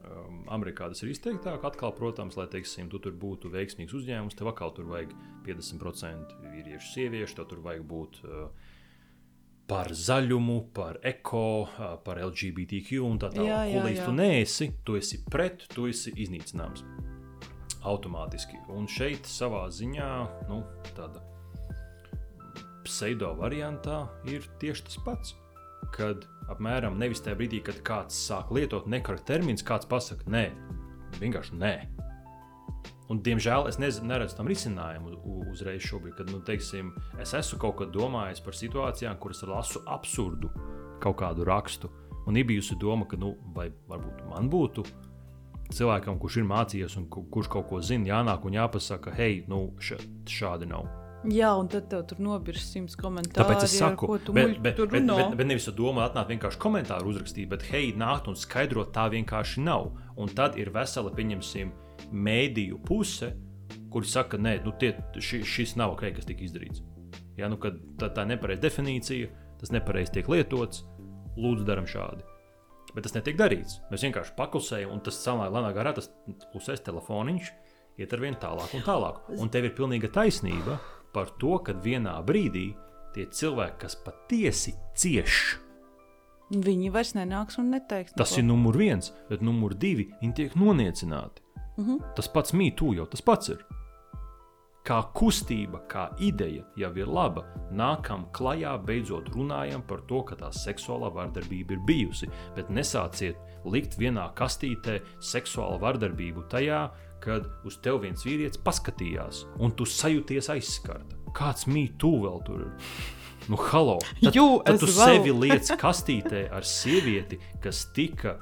B: Um, Amerikā tas ir izteiktāk, atkal, protams, lai teiksim, tu tur būtu veiksmīgs uzņēmums, tev atkal tur vajag 50% vīriešu, sieviešu, tev tur vajag būt uh, par zaļumu, par eko, par LGBTQ un tā tālāk. Ko līdz tu neesi, tu esi pret, tu esi iznīcināms automātiski. Un šeit savā ziņā, nu, tāda pseido variantā ir tieši tas pats. Kad apmēram nevis tajā brīdī, kad kāds sāk lietot nekorektu terminu, kāds pasakā, nē, vienkārši nē. Un, diemžēl es nezinu, neredzu tam risinājumu uzreiz šobrīd, kad nu, teiksim, es esmu kaut ko domājis par situācijām, kuras lasu absurdu kaut kādu rakstu. Un ir bijusi doma, ka nu, varbūt man būtu cilvēkam, kurš ir mācījies un ku- kurš kaut ko zina, jānāk un jāpasaka, hei, nu, ša, šādi nav.
A: Jā, un tad tev tur nobirs simts komentāru.
B: Tāpēc es saku, bet,
A: muļķi
B: bet, bet,
A: runā.
B: bet, bet nevis ar domu atnākt vienkārši komentāru uzrakstīt, bet hei, nākt un skaidrot, tā vienkārši nav. Un tad ir vesela, pieņemsim, mēdīju puse, kur saka, nē, nu, tie, ši, šis nav ok, kas tika izdarīts. Ja, nu, tā, tā ir nepareiza definīcija, tas nepareizi tiek lietots, lūdzu, darām šādi. Bet tas netiek darīts. Mēs vienkārši paklusējam, un tas samā lēnā garā tas klusēs telefoniņš, iet ar vien tālāk un tālāk. Un tev ir pilnīga taisnība par to, ka vienā brīdī tie cilvēki, kas patiesi cieš,
A: Viņi vairs nenāks un neteiks.
B: tas ir numur viens, bet numur divi viņi tiek noniecināti.
A: Mm -hmm.
B: Tas pats mītū jau tas pats ir. Kā kustība, kā ideja jau ir laba, nākam klajā, beidzot runājam par to, ka tā seksuālā vardarbība ir bijusi. Bet nesāciet likt vienā kastītē seksuālu vardarbību tajā, kad uz tevi viens vīrietis paskatījās, un tu sajūties aizskarta. Kāds mītū vēl tur ir? Nu, halo! Tad,
A: Jū,
B: tad tu
A: vēl.
B: sevi liec kastītē ar sievieti, kas tika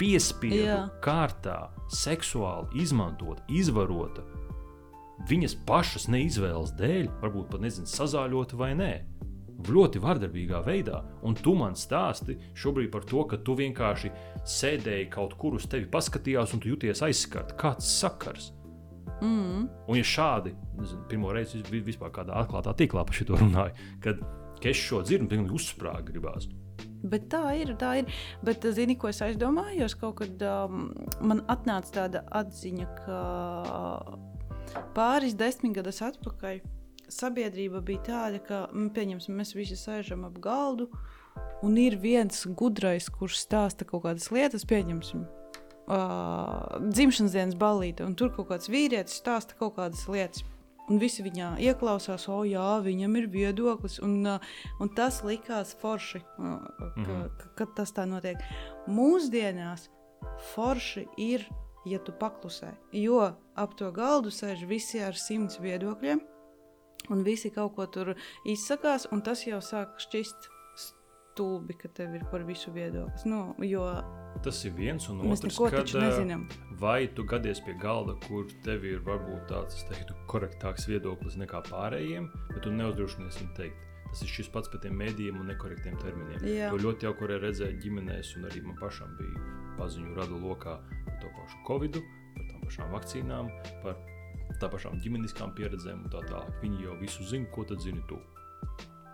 B: piespiedu
A: Jā.
B: kārtā, seksuāli izmantot, izvarota viņas pašas neizvēles dēļ, varbūt pat nezinu, sazāļota vai nē. Ļoti vardarbīgā veidā, un tu man stāsti šobrīd par to, ka tu vienkārši sēdēji kaut kur uz tevi, paskatījās, un tu jūties aizskarts. Kāds sakars?
A: mm.
B: Un, ja šādi, nezinu, pirmo reizi vis- vispār kādā atklātā tīklā par šo runāju, kad ka es šo dzirdu, tad uzsprāga gribās.
A: Bet tā ir, tā ir. Bet, zini, ko es aizdomājos? Kaut kad um, man atnāca tāda atziņa, ka pāris desmitgadus atpakaļ sabiedrība bija tāda, ka, pieņemsim, mēs visi sēžam ap galdu, un ir viens gudrais, kurš stāsta kaut kādas lietas, pieņemsim. Uh, dzimšanas dienas balīti, un tur kaut kāds vīrietis stāsta kaut kādas lietas. Un visi viņā ieklausās, o, jā, viņam ir viedoklis. Un, uh, un tas likās forši, uh, ka,
B: Mhm.
A: ka, kad tas tā notiek. Mūsdienās forši ir, ja tu paklusē. Jo ap to galdu sēž visi ar simts viedokļiem, un visi kaut ko tur izsakās, un tas jau sāk šķist stulbi, ka tev ir par visu viedoklis. Nu, jo
B: Tas ir viens un otrs. kad, eh. Vai tu gadies pie galda, kur tev ir varbūt tāds, es teiktu, korektāks viedoklis nekā pārējiem, bet tu neuzdrošinies viņu teikt. Tas ir šis pats par tiem mēdījiem un nekorektiem terminiem.
A: Jā.
B: To ļoti jau kurē redzēju ģimenēs, un arī man pašam bija paziņu radu lokā par to pašu covid, par tām pašām vakcīnām, par tām pašām ģimeniskām pieredzēm un tā tālāk. Viņi jau visu zina, ko tad zini tu.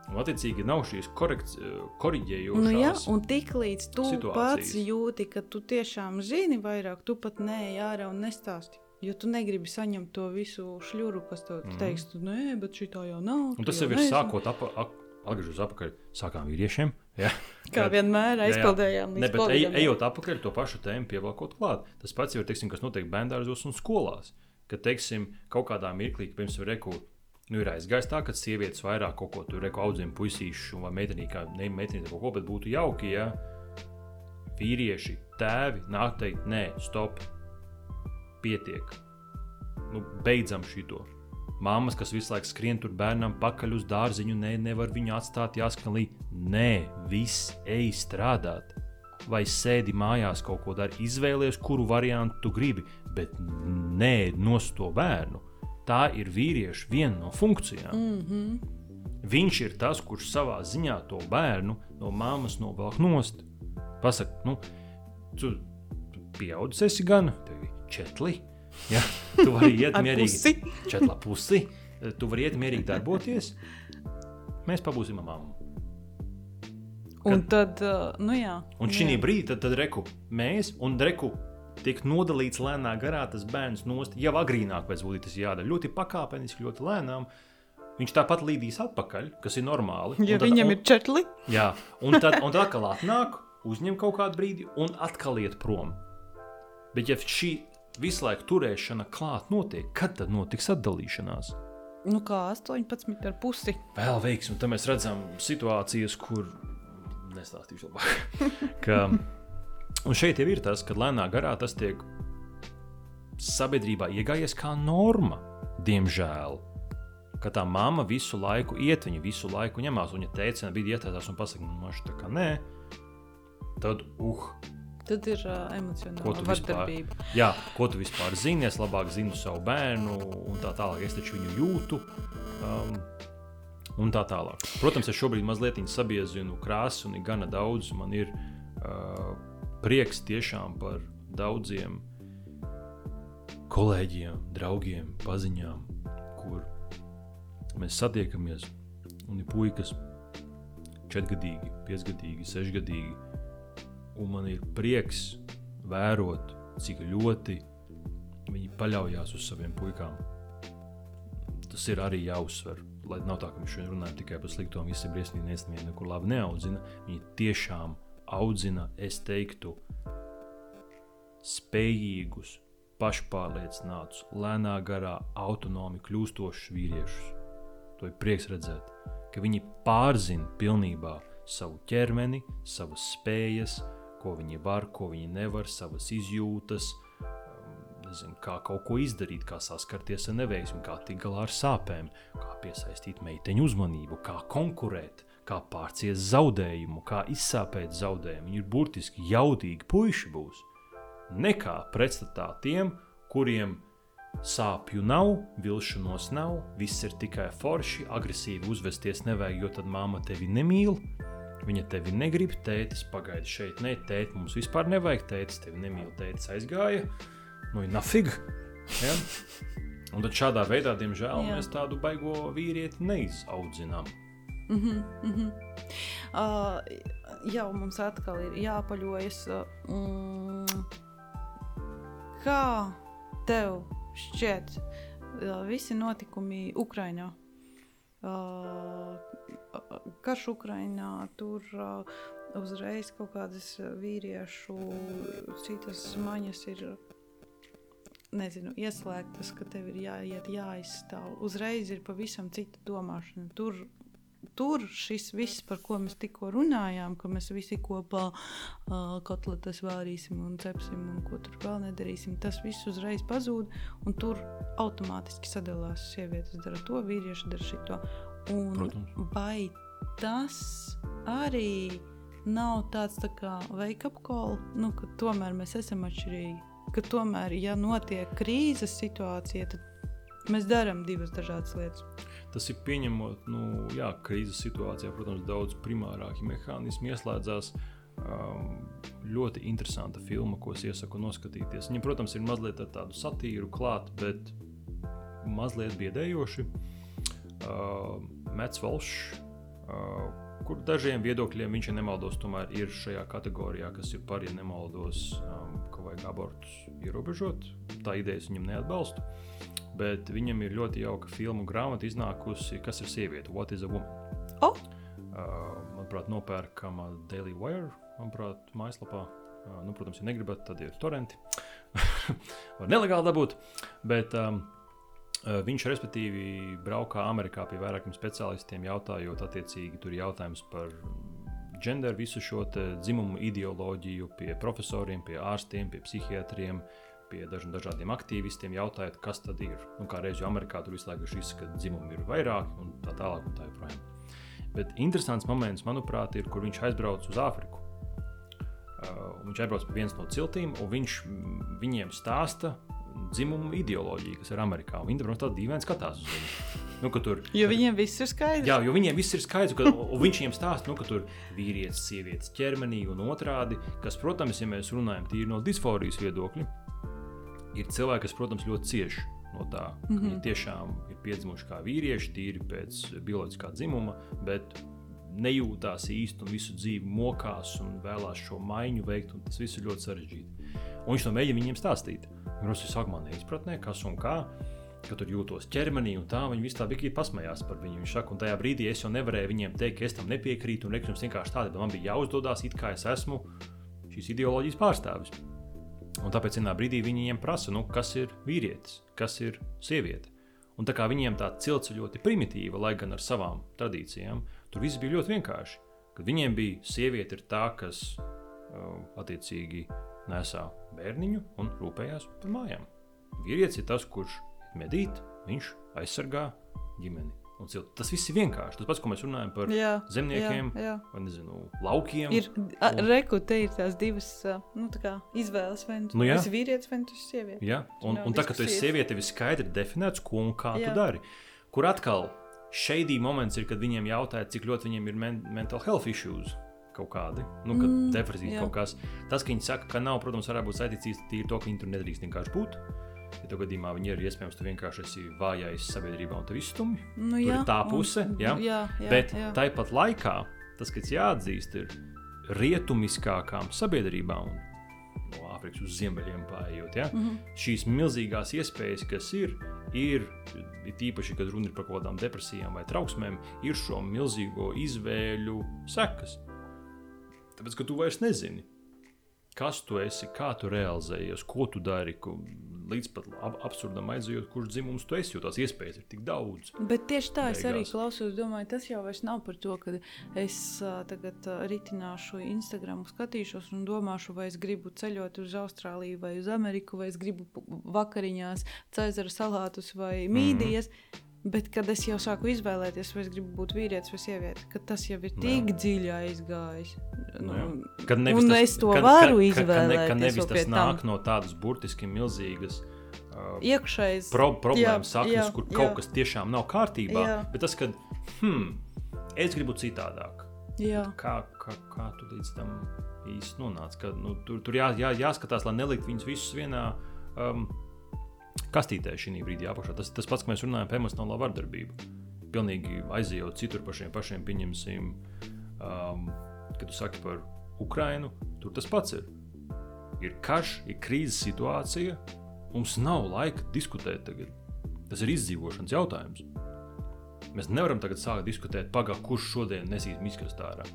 B: Un, attiecīgi, nav šīs korekts, korģējošās.
A: Nu, jā, un tik līdz tu
B: situācijas.
A: pats jūti, ka tu tiešām zini vairāk, tu pat nē, ārā un nestāsti. Jo tu negribi saņemt to visu šļuru, kas tev mm. teiks, tu nē, bet šī tā jau nav.
B: Un tas jau ir
A: nezini."
B: sākot ap, ap, atgriežoties atpakaļ. Sākām vīriešiem. Jā.
A: Kā vienmēr
B: Jā, jā.
A: aizpildījām.
B: Ne, bet ej, ejot atpakaļ to pašu tēmu, pievelkot klāt. Tas pats jau ir, teiksim, kas notiek bērngārzos un skolās. Kad, teiksim, kaut kādā mirklī, pirms reku, nu, ir aizgājis tā, ka sievietes vairāk kaut ko tur reku audzina puisīšu vai meitenī, kā ne meitenī kaut ko, bet būtu jauki, ja vīrieši, tēvi nāk teikt, nē, stop, pietiek. Nu, beidzam šito. Māmas, kas visu laiku skrien tur bērnam pakaļ uz dārziņu, nē, nevar viņu atstāt, jāskan līdzi. Nē, viss ej strādāt. vai sēdi mājās kaut ko dari. Izvēlies, kuru variantu tu gribi, bet nē, nos to bērnu. Tā ir vīrieša viena no funkcijām.
A: Mm -hmm.
B: Viņš ir tas, kurš savā ziņā to bērnu no māmas novelk nost. Pasaka, nu, tu, pieaudzis esi gan, tev ir četri. Ja, tu vari iet mierīgi. Četrā pusi. Tu vari iet mierīgi darboties. Mēs pabūsim mammu.
A: Un tad, uh, nu jā.
B: Un šī brīdī tad, tad reku mēs un reku tiek nodalīts lēnā garā tas bērns nost. Jau agrīnāk pēc būtības jādara ļoti pakāpeniski, ļoti lēnām. Viņš tāpat līdīs atpakaļ, kas ir normāli.
A: Ja
B: tad-
A: viņam
B: un,
A: ir četri,
B: Jā, un tad, un tad atkal atnāk, uzņem kaut kādu brīdi un atkal iet prom. Bet ja šī visu laiku turēšana klāt notiek, kad tad notiks atdalīšanās?
A: nu kā 18 ar pusi.
B: Vēl veiksmi, un tad mēs redzam situācijas, kur nestāstīšu labāk. ka, un šeit jau ir tas, ka lēnā garā tas tiek sabiedrībā iegājies kā norma, diemžēl. Ka tā mamma visu laiku iet, viņa visu laiku ņemās, un viņa teica, bija ieteicās un pasakīja, nu, maš, tā kā nē, tad, uh,
A: Tad ir uh, emocionāla
B: tu vispār-
A: vardarbība.
B: jā, ko tu vispār zini, es labāk zinu savu bērnu, un tā tālāk, es taču viņu jūtu. Um, un tā tālāk. Protams, es šobrīd mazliet sabiezinu krāsu, un ir gana daudz. Man ir uh, prieks tiešām par daudziem kolēģiem, draugiem, paziņām, kur mēs satiekamies. Un ir puikas, četrgadīgi, piecgadīgi, sešgadīgi. Un man ir prieks vērot, cik ļoti viņi paļaujas uz saviem puikām. Tas ir arī jāuzsver. Lai nav tā, ka mēs šodien runājam tikai par slikto, un visi briesmīgi nevienu nekur labi neaudzina. Viņi tiešām audzina, es teiktu, spējīgus, pašpārliecinātus, lēnā garā, autonomi kļūstošus vīriešus. To ir prieks redzēt, ka viņi pārzina pilnībā savu ķermeni, savas spējas, ko viņi var, ko viņi nevar, savas izjūtas, um, nezinu, kā kaut ko izdarīt, kā saskarties ar neveiksmi, kā tikt galā ar sāpēm, kā piesaistīt meiteņu uzmanību, kā konkurēt, kā pārciest zaudējumu, kā izsāpēt zaudējumu. Viņi ir burtiski jaudīgi puiši būs. Nekā pretstatā tiem, kuriem sāpju nav, vilšanos nav, viss ir tikai forši, agresīvi uzvesties nevajag, jo tad māma tevi nemīl. Viņa tevi negrib, tētis pagaidi šeit, nē, tēti mums vispār nevajag, tētis tevi nemīl, tētis aizgāja. Nu, ir nafig. Ja? Un tad šādā veidā, diemžēl,
A: Jā.
B: Mēs tādu baigo vīrieti neizaudzinām.
A: Mm -hmm, mm -hmm. Uh, jau mums atkal ir jāpaļojas. Uh, mm, kā tev šķiet, uh, visi notikumi Ukrajinā? Uh, karš Ukrajinā, tur uh, uzreiz kaut kādas vīriešu citas maņas ir nezinu, ieslēgtas, ka tev ir jāiet, jāizstāv. Uzreiz ir pavisam cita domāšana. Tur, tur šis viss, par ko mēs tikko runājām, ka mēs visi kopā uh, kotletes vārīsim un cepsim un ko tur vēl nedarīsim, tas viss uzreiz pazūd. Un tur automātiski sadalās sievietes dara to, vīrieši dara šito. Un
B: Protams.
A: vai tas arī nav tāds tā kā wake-up call, nu, ka tomēr mēs esam atšķirīgi? Ka tomēr, ja notiek krīzes situācija, tad mēs darām divas dažādas lietas.
B: Tas ir pieņemot, nu, jā, krīzes situācijā, protams, daudz primārāki mehānismi ieslēdzās. Ļoti interesanta filma, ko es iesaku noskatīties. Viņa, protams, ir mazliet tādu satīru klāt, bet mazliet biedējoši. Uh, Mets Valšs, uh, kur dažiem viedokļiem viņš, ja nemaldos, tomēr ir šajā kategorijā, kas ir par, ja nemaldos, um, ka vajag abortus ierobežot. Tā idejas viņam neatbalstu. Bet viņam ir ļoti jauka filmu grāmata iznākusi, kas ir sieviete, What is a Woman?
A: O!
B: Uh, manuprāt, nopērkama Daily Wire, manuprāt, mājaslapā. Uh, nu, protams, ja negribat, tad ir torrenti. Var nelegāli dabūt. Bet um, uh, viņš, respektīvi, braukā Amerikā pie vairākiem speciālistiem, jautājot, attiecīgi, tur ir jautājums par genderu, visu šo dzimumu ideoloģiju, pie profesoriem, pie ārstiem, pie psihiatriem. Pie dažādiem aktīvistiem jautājot, kas tad ir. Nu, kā reizē Amerikā tur visu laiku ir šis, ka dzimumu ir vairāk un tā tālāk. Un tā joprojām. Bet interesants moments, manuprāt, ir, kur viņš aizbrauc uz Āfriku. Uh, viņš aizbrauc pie vienas no ciltīm, un viņš viņiem stāsta dzimumu ideoloģiju, kas ir Amerikā. Viņi tur tādā dīvaini skatās uz viņu. Nu, tur,
A: Jo viņiem viss ir skaidrs.
B: Jā, jo viņiem viss ir skaidrs, ka, viņš viņiem stāsta, nu, ka tur ir vīrietis, sievietes ķermenī un otrādi. Kas, protams, ja mēs runājam tīri no disforijas viedokļa, ir cilvēki, kas, protams, ļoti cieši no tā. Mm -hmm. Viņi tiešām ir piedzimuši kā vīrieši, tīri pēc bioloģiskā dzimuma, bet nejūtās īsti un visu dzīvi mokās un vēlās šo maiņu veikt, un tas viss ir ļoti sarežģīti. Un viņš to mēģina viņiem stāstīt. Viņš ir sākumā neizpratnē, kas un kā ka tur jūtos ķermenī, un tā viņi visi tā bija pasmējās par viņu. Viņš saka, un tajā brīdī es jau nevarēju viņiem teikt, ka es tam nepiekrītu, un reikums vienkārši tāda, bet man bija jāuzdodās, it kā es esmu šīs ideoloģijas pārstāvis. Un tāpēc vienā brīdī viņi viņiem prasa, nu, kas ir vīrietis, kas ir sieviete. Un tā kā viņiem tā cilts ir ļoti primitīva, lai gan ar savām tradīcijām, tur viss bija ļoti vienkārši. Kad viņiem bija sieviete, ir tā, kas uh, attiecīgi nesā bērniņu un rūpējās par mājām. Vīrietis ir tas, kurš medīt, viņš aizsargā ģimeni. Un cilti. Tas viss ir vienkārši. Tas pats, ko mēs runājam par
A: Jā,
B: zemniekiem,
A: jā, jā.
B: vai nezinu, laukiem.
A: Ir
B: Un-
A: reku, te ir tās divas nu, tā kā izvēles. Vai nu
B: Nu jā.
A: tas ir vīrietis, vai nu tas ir sieviete.
B: Ja? Un,
A: Nav
B: un tā, ka tu esi sieviete, tev ir skaidri definēts, ko un kā
A: Jā.
B: tu dari. Kur atkal šeidī moments ir, kad viņiem jautāja, cik ļoti viņiem ir men mental health issues. Kaut kādi, nu, kad mm, depresija
A: jā.
B: kaut kas. Tas, ka viņi saka, ka nav, protams, varētu būt saistīts ar to, ka viņi tur nedrīkst vienkārši būt. Ja tev gadījumā viņi ir iespējams, tu vienkārši esi vājais sabiedrībā un tev izstumj.
A: Nu, jā,
B: tā
A: un-
B: puse, jā?
A: jā,
B: Bet
A: jā.
B: tāpat laikā tas, kas jāatzīst, ir rietumiskākām sabiedrībām, no Āfrikas uz ziemeļiem pārējot. Ja?
A: Mm -hmm.
B: Šīs milzīgās iespējas, kas ir, ir īpaši, kad runa ir par kaut kādām depresijām vai trauksmēm, ir šo milzīgo izvēļu sekas. Tāpēc, ka tu vairs nezini, kas tu esi, kā tu realizējies, ko tu dari, ko, līdz pat ab absurdam aizejot, kurš dzimums tu esi, jo tās iespējas ir tik daudz.
A: Bet tieši tā es arī
B: Beigās.
A: klausos, domāju, tas jau nav par to, ka es tagad ritināšu Instagram, skatīšos un domāšu, vai es gribu ceļot uz Austrāliju vai uz Ameriku, vai es gribu vakariņās Cēzara salātus vai mīdijas. Bet, kad es jau sāku izvēlēties, vai es gribu būt vīrietis vai sieviete, tas jau ir tik dziļi aizgājis. Nu,
B: Jā. Kad
A: un
B: tas-
A: es to
B: kad-
A: varu
B: kad- kad- kad
A: izvēlēties
B: Kad nevis tas nāk
A: tam.
B: no tādas burtiski milzīgas uh,
A: iekšēji
B: pro problēmas
A: Jā,
B: saknes,
A: jā,
B: kur
A: jā.
B: kaut kas tiešām nav kārtībā.
A: Jā.
B: Bet tas, ka hmm, es gribu citādāk.
A: Jā.
B: Kā, kā, kā tu līdz tam īsti nonāci? Ka, nu, tur tur jā, jā, jāskatās, lai nelikt viņus visus vienā um, kastītē šī brīdī apakšā. Tas tas pats, ka mēs runājam par emocionālo vardarbību. Pilnīgi aizejot citur pašiem pašiem, pieņemsim, um, kad tu saki par Ukrajinu, tur tas pats ir. Ir karš, ir krīzes situācija. Mums nav laika diskutēt tagad. Tas ir izdzīvošanas jautājums. Mēs nevaram tagad sākt diskutēt, pagā, kurš šodien nesīs miskastā ārā.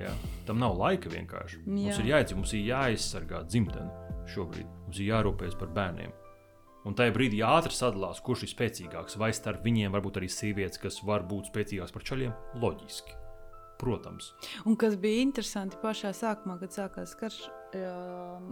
B: Jā. Tam nav laika vienkārši. Jā. Mums ir jāizdzīvo, mums ir jāaizsargā dzimtene šobrīd. Mums ir jārūpējas par bērniem. Un tajā brīdī ātri sadalās, kurš ir spēcīgāks. Vai starp viņiem varbūt arī sievietes, kas var būt spēcīgākas par čaļiem? Loģiski. Protams.
A: Un kas bija interesanti pašā sākumā, kad sākās karš, um,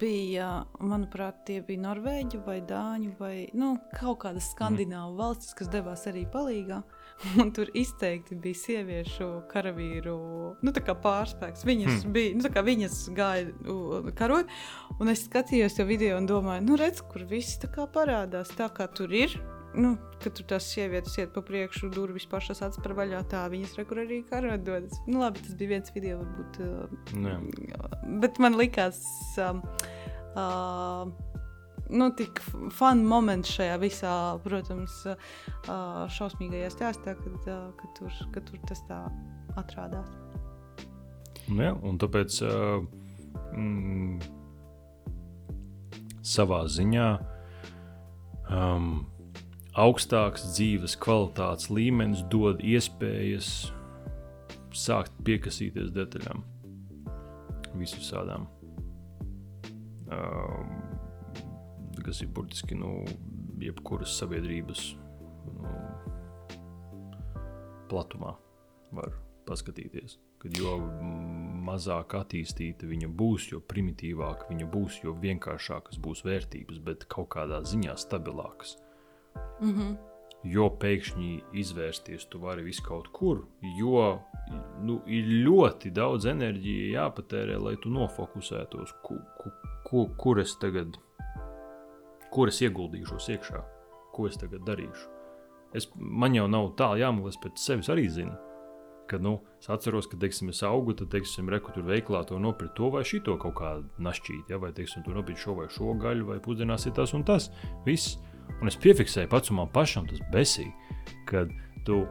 A: bija, manuprāt, tie bija Norvēģi vai Dāņi vai nu, kaut kādas skandināvu mm. valstis, kas devās arī palīdzīgā. Un tur izteikti bija sieviešu karavīru nu, pārspēks. Viņas, hmm. bija, nu, viņas gāja karot, un es skatījos to video un domāju, nu, redz, kur viss tā kā parādās tā, kā tur ir. Nu, kad tur tās sievietes iet pa priekšu, durvis pašas acis par vaļā, tā viņas rekur arī karot dodas. Nu, labi, tas bija viens video, varbūt. Uh,
B: Jā.
A: bet man likās. Um, uh, nu, tik fun moments šajā visā, protams, šausmīgajā stāstā, kad, kad, tur, kad tur tas tā atrādās.
B: Nu Jā, un tāpēc mm, savā ziņā um, augstāks dzīves kvalitātes līmenis dod iespējas sākt piekasīties detaļām, visvisādām. Um, kas ir burtiski nu, jebkuras sabiedrības nu, platumā var paskatīties. Kad jo mazāk attīstīta viņa būs, jo primitīvāka viņa būs, jo vienkāršākas būs vērtības, bet kaut kādā ziņā stabilākas.
A: Mm -hmm.
B: Jo pēkšņi izvērsties tu vari vis kaut kur, jo nu, ir ļoti daudz enerģijas jāpatērē, lai tu nofokusētos, ku, ku, ku, kur es tagad, kur es ieguldīšos iekšā, ko es tagad darīšu. Es, man jau nav tā jāmūlas pēc sevis arī zinu. Kad nu, es atceros, ka teiksim, es augu, tad, teiksim, reku tur veiklā to nopirkt to vai šito kaut kā našķīt, ja? vai, teiksim, tur nopirkt šo vai šo gaļu, vai pusdienās ir tas un tas. Viss. Un es piefiksēju pats man pašam tas besīgi, kad tu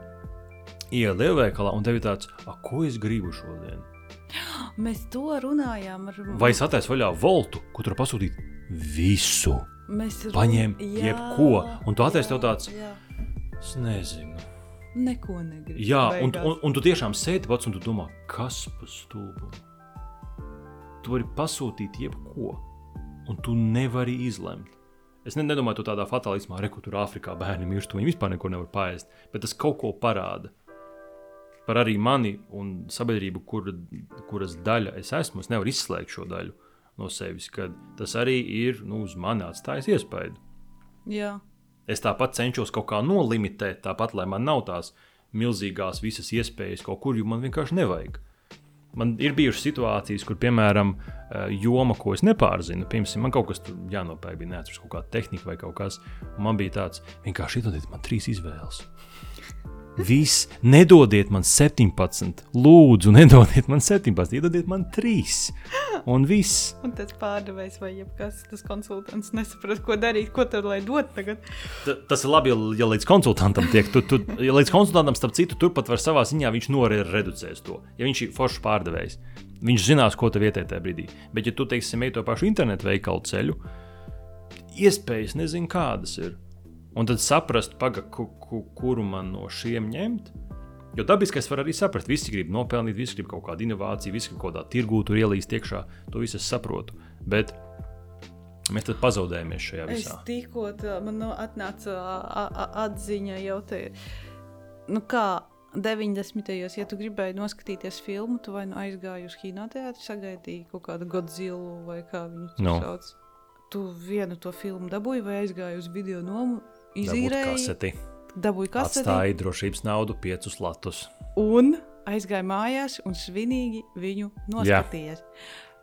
B: ielai lielveikalā un tev ir tāds, ko es gribu šodien.
A: Mēs to runājām ar
B: Vai es attaisu vaļā voltu, ko tur pasūtīt visu?
A: Mēs run...
B: Paņem
A: Jā,
B: jebko, un tu attaisi tev tāds, es nezinu.
A: Neko negribu.
B: Jā, un,
A: beigās.
B: un, un tu tiešām sēdi pats un tu domā, kas par stulbumu. Tu vari pasūtīt jebko, un tu nevari izlemt. Es ne, nedomāju, to tādā fatālismā, re, kur tur Āfrikā bērni mirst, viņi vispār neko nevar paēst, bet tas kaut ko parāda. Par arī mani un sabiedrību, kur, kuras daļa es esmu, es nevaru izslēgt šo daļu no sevis, kad tas arī ir nu, uz mani atstājis iespaidu.
A: Jā.
B: Es tāpat cenšos kaut kā nolimitēt, tāpat, lai man nav tās milzīgās visas iespējas kaut kur, jo man vienkārši nevajag. Man ir bijušas situācijas, kur, piemēram, eh, joma, ko es nepārzinu, piemēram, man kaut kas tur jānopērk, bija neatceros kaut kāda tehnika vai kaut kas, man bija tāds, vienkārši iedodiet man trīs izvēles. Viss, nedodiet man 17, lūdzu, nedodiet man 17, iedodiet man 3. Un viss.
A: Un tas pārdevējs vai jebkas, tas konsultants nesaprot, ko darīt, ko tad lai dod tagad.
B: Ta- Tas ir labi, ja, ja līdz konsultantam tiek. Tu, tu, ja līdz konsultantam, starp citu, turpat var savā ziņā viņš noreizes reducēs to. Ja viņš ir foršs pārdevējs, viņš zinās, ko tev ieteikt tajā brīdī. Bet, ja tu teiksim, ej to pašu internetu veikalu ceļu, iespējas nezinu, kādas ir. Un tad saprast, paga, ku, ku, kuru man no šiem ņemt. Jo dabiski es varu arī saprast, visi grib nopelnīt, visi grib kaut kādu inovāciju, visi grib kaut kādā tirgū tur ielīst iekšā. To visu es saprotu. Bet mēs tad pazaudējamies šajā
A: Es
B: visā.
A: tikko tā- man atnāca atziņa jau te. Nu kā 90. gados, ja tu gribēji noskatīties filmu, tu vai nu aizgāji uz kinoteātri, sagaidīji kaut kādu Godzilla vai kā viņu
B: Nu.
A: sauc. Tu vienu to filmu dabūji vai aizgāji uz video nomu,
B: Dabūt
A: izīrēji,
B: kaseti.
A: dabūji kaseti
B: Atstāja drošības naudu, piecus latus.
A: un aizgāji mājās un svinīgi viņu noskatījies.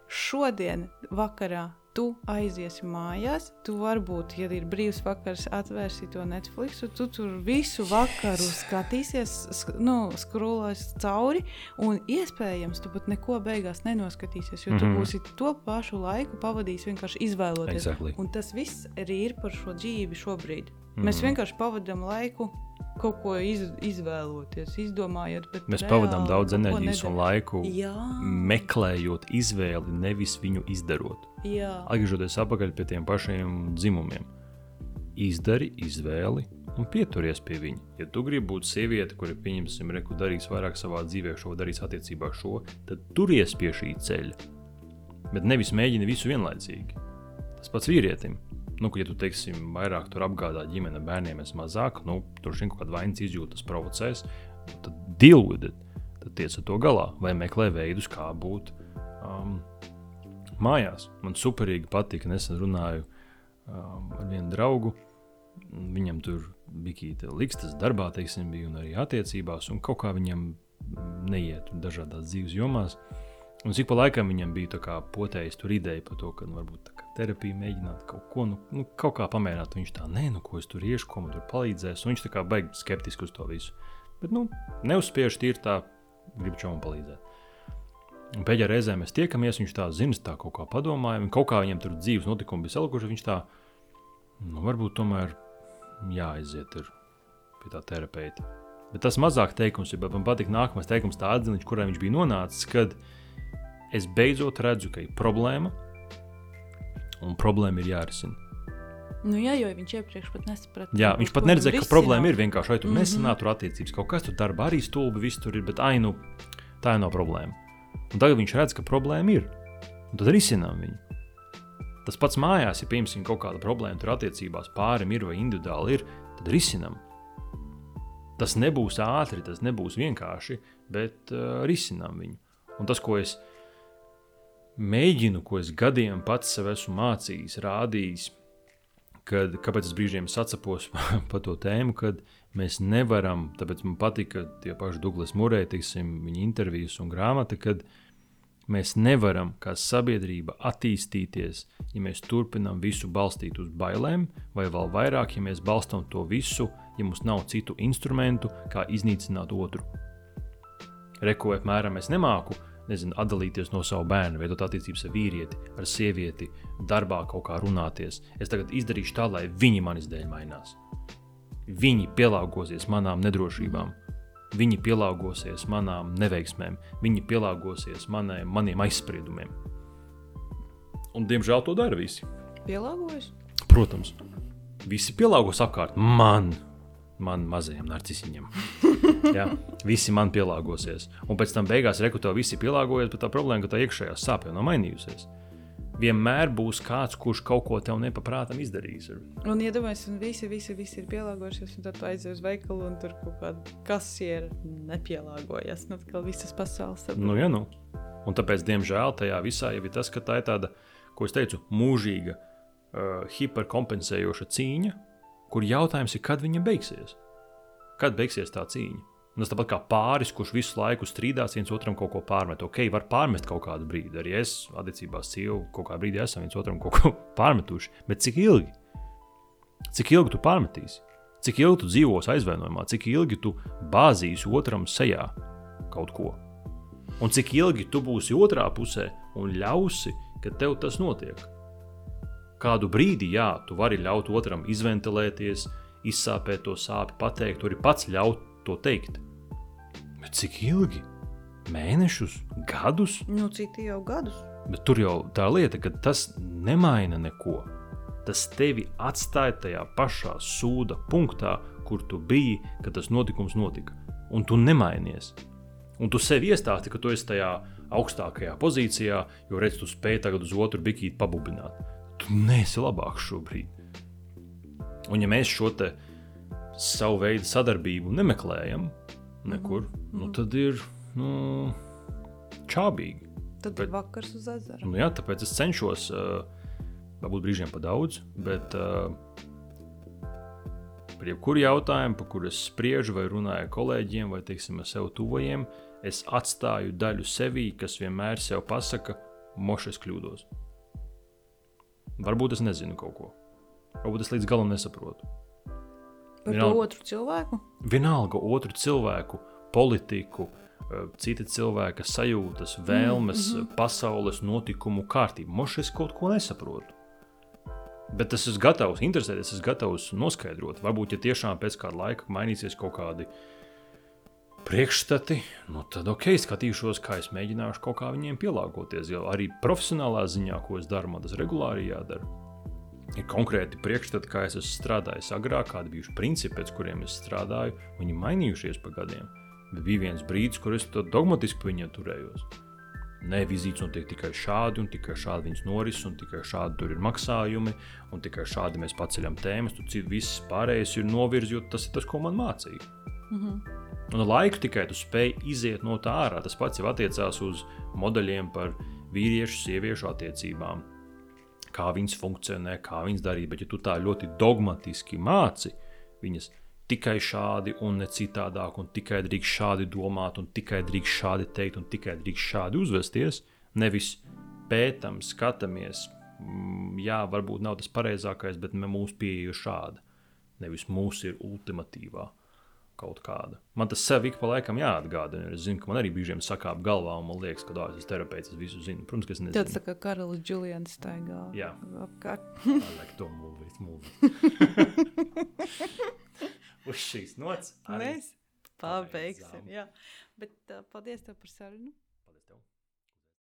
A: Šodien vakarā tu aiziesi mājās, tu varbūt, ja ir brīvs vakars, atvērsi to Netflix, un tu tur visu vakaru skatīsies, sk nu, skrolēs cauri, un iespējams, tu pat neko beigās nenoskatīsies, jo tu
B: Mhm.
A: būsi to pašu laiku pavadījis vienkārši izvēloties.
B: Exactly.
A: Un tas viss arī ir par šo dzīvi šobrīd.
B: Mhm.
A: Mēs vienkārši pavadām laiku kaut ko iz, izvēloties, izdomājot.
B: Mēs
A: reāli
B: pavadām daudz enerģijas un laiku
A: Jā,
B: meklējot izvēli, nevis viņu izdarot.
A: jā.
B: Atgriežoties atpakaļ pie tiem pašiem dzimumiem. Izdari izvēli un pieturies pie viņa. Ja tu gribi būt sieviete, kura, pieņemsim, reku darīs vairāk savā dzīvē, šo darīs attiecībā šo, tad turies pie šī ceļa. Bet nevis mēģini visu vienlaicīgi. Tas pats vīrietim. Nu, ja tu teiksim, vairāk tur apgādā ģimene, bērniem es mazāk, nu, tur šim kaut kāda vainas izjūtas provocēs, tad deal with it. Tad tiec ar to galā, vai meklē veidus, kā būt um, mājās. Man superīgi patika, nesen runāju um, ar vienu draugu. Viņam tur bija tāda likstas darbā, teiksim, bija un arī attiecībās, un kaut kā viņam neiet dažādās dzīves jomās. Un cik pa laikam viņam bija potējis tur ideja par to, ka nu, varbūt tā kā terapija mēģināt kaut ko, nu, nu kaut kā pamēģināt. Viņš tā, nē, nu ko es tur iešu, ko man tur palīdzēs. Un viņš tā kā baigi skeptiski uz to visu. Bet, nu, neuzspiež tīri tā, gribu čomam palīdzēt. Un pēdējā reizē mēs tiekamies, viņš tā zina, tā kaut kā padomāja, un kaut kā viņam tur dzīves notikumi bija salikuši. Viņš tā, nu, varbūt tomēr jāaiziet pie tā terapeita. Bet tas mazāk teikums bet man patīk nākamais teikums, tā atziņa, kurā viņš bija nonācis, kad es beidzot redzu, ka ir problēma, un problēma ir jārisina.
A: Nu, jā, jo viņš iepriekš pat nesaprata.
B: Jā, viņš pat neredzēja, ka problēma ir vienkārši, vai tur
A: Mhm.
B: nesanāk tur attiecības, kaut kas tur darbā arī stulbi, viss tur ir, bet ai, nu, tā no problēma. Un tagad viņš redz, ka problēma ir, un tad risinām viņu. Tas pats mājās, ja piemēram kaut kāda problēma tur attiecībās pārim ir vai individuāli ir, tad risinām. Tas nebūs ātri, tas nebūs vienkārši, bet uh, risinām viņu. Un tas, ko es mēģinu, ko es gadiem pats sev esmu mācījis, rādījis, kad, kāpēc es brīžiem sacepos par to tēmu, kad mēs nevaram, tāpēc man patika tie paši Douglas Mūrēji, tiksim, viņa intervijas un grāmata, kad mēs nevaram kā sabiedrība attīstīties, ja mēs turpinām visu balstīt uz bailēm, vai vēl vairāk, ja mēs balstām to visu, ja mums nav citu instrumentu, kā iznīcināt otru. Reko, apmēram, es nemāku nezinu, atdalīties no sava bērna, veidot attiecības ar vīrieti, ar sievieti, darbā kaut kā runāties. Es tagad izdarīšu tā, lai viņi manis dēļ mainās. Viņi pielāgosies manām nedrošībām, viņi pielāgosies manām neveiksmēm, viņi pielāgosies manai, maniem aizspriedumiem. Un, diemžēl, to dara visi.
A: Pielāgojas?
B: Protams, visi pielāgos apkārt man man mazajam narcisiņam. Jā, visi man pielāgosies. Un pēc tam beigās rekrutē visi pielāgojas, bet tā problēma, ka tā iekšējā sāpē nav mainījusies. Vienmēr būs kāds, kurš kaut ko tev nepaprātam izdarīs.
A: Un iedomājieties, ja visi, visi, visi ir pielāgojušies, un tad aizies uz veikalu, un tur kaut kāda kasiera nepielāgojas. Nu, kā visas pasaules.
B: Saprot. Nu, ja, nu. Un tāpēc, diemžēl, tajā visā jau ir tas, ka tā ir tāda, ko es teicu, mūžīga, uh, hiperkompensējoša cīņa kur jautājums ir, kad viņa beigsies? Kad beigsies tā cīņa? Un tas tāpat kā pāris, kurš visu laiku strīdās, viens otram kaut ko pārmet. Ok, var pārmest kaut kādu brīdi. Arī es, attiecībās, sievu kaut kādā brīdī esam viens otram kaut ko pārmetuši. Bet cik ilgi? Cik ilgi tu pārmetīsi? Cik ilgi tu dzīvosi aizvainojumā, cik ilgi tu bāzīsi otram sejā kaut ko? Un cik ilgi tu būsi otrā pusē un ļausi, ka tev tas notiek? Kādu brīdi, jā, tu vari ļaut otram izventilēties, izsāpēt to sāpju, pateikt, arī pats ļaut to teikt. Bet cik ilgi? Mēnešus, gadus?
A: Nu, citi jau gadus.
B: Bet tur jau tā lieta, ka tas nemaina neko. Tas tevi atstāja tajā pašā sūda punktā, kur tu biji, kad tas notikums notika. Un tu nemainies. Un tu sev iestāsti, ka tu esi tajā augstākajā pozīcijā, jo redz, tu spēj tagad uz otru bikīti pabubināt tu neesi labāks šobrīd. Un ja mēs šo savu veidu sadarbību nemeklējam nekur, mm nu, tad ir nu, čābīgi.
A: Tad bet, ir vakars uz ezera.
B: Nu, jā, tāpēc es cenšos, varbūt brīžiem pa daudz, bet par jebkuru jautājumu, par kuru es spriežu vai runāju kolēģiem vai teiksim, ar sev tuvajiem, es atstāju daļu sevī, kas vienmēr sev pasaka, mošs kļūdos. Varbūt es nezinu kaut ko. Varbūt es līdz galam nesaprotu.
A: Par Vienalga, otru cilvēku?
B: Vienalga otru cilvēku, politiku, eh, cita cilvēka sajūtas, vēlmes, mm -hmm. pasaules notikumu kārtību. Moši es kaut ko nesaprotu. Bet es esmu gatavs interesēties, es esmu gatavs noskaidrot. Varbūt, ja tiešām pēc kāda laika mainīsies kaut kādi priekšstati, nu tad ok, skatīšos, kā es mēģināšu kaut kā viņiem pielāgoties. Jo arī profesionālā ziņā, ko es daru, man tas regulāri jādara. Ir konkrēti priekšstati, kā es esmu strādājis agrāk, kādi bija principi, pēc kuriem es strādāju. Viņi mainījušies pa gadiem. Bet bija viens brīdis, kur es dogmatiski pie viņiem turējos. Nē, vizītes notiek tikai šādi, un tikai šādi viņas norises, un tikai šādi tur ir maksājumi, un tikai šādi mēs paceļam tēmas. Tur viss pārējais ir novirzījis, tas ir tas, ko man mācīja. Mm -hmm. Un ar laiku tikai tu spēj iziet no tā ārā. Tas pats jau attiecās uz modeļiem par vīriešu, sieviešu attiecībām. Kā viņas funkcionē, kā viņas darīja. Bet, ja tu tā ļoti dogmatiski māci viņas tikai šādi un ne citādāk, un tikai drīkst šādi domāt, un tikai drīkst šādi teikt, un tikai drīkst šādi uzvesties, nevis pētām, skatāmies, mm, jā, varbūt nav tas pareizākais, bet mūsu pieeja ir šāda. Nevis mūsu ir ultimatīvā kaut kāda. Man tas sev ik pa laikam jāatgādina. Es zinu, ka man arī brīžiem sakāp galvā, un man liekas, ka tas ir terapeits, es visu zinu. Protams, ka es nezinu.
A: Tas tā kā karalis Julians staigā
B: jā.
A: apkārt.
B: like to move it. Uz šīs nots.
A: Mēs pabeigsim, jā. Bet uh, paldies tev par sarunu.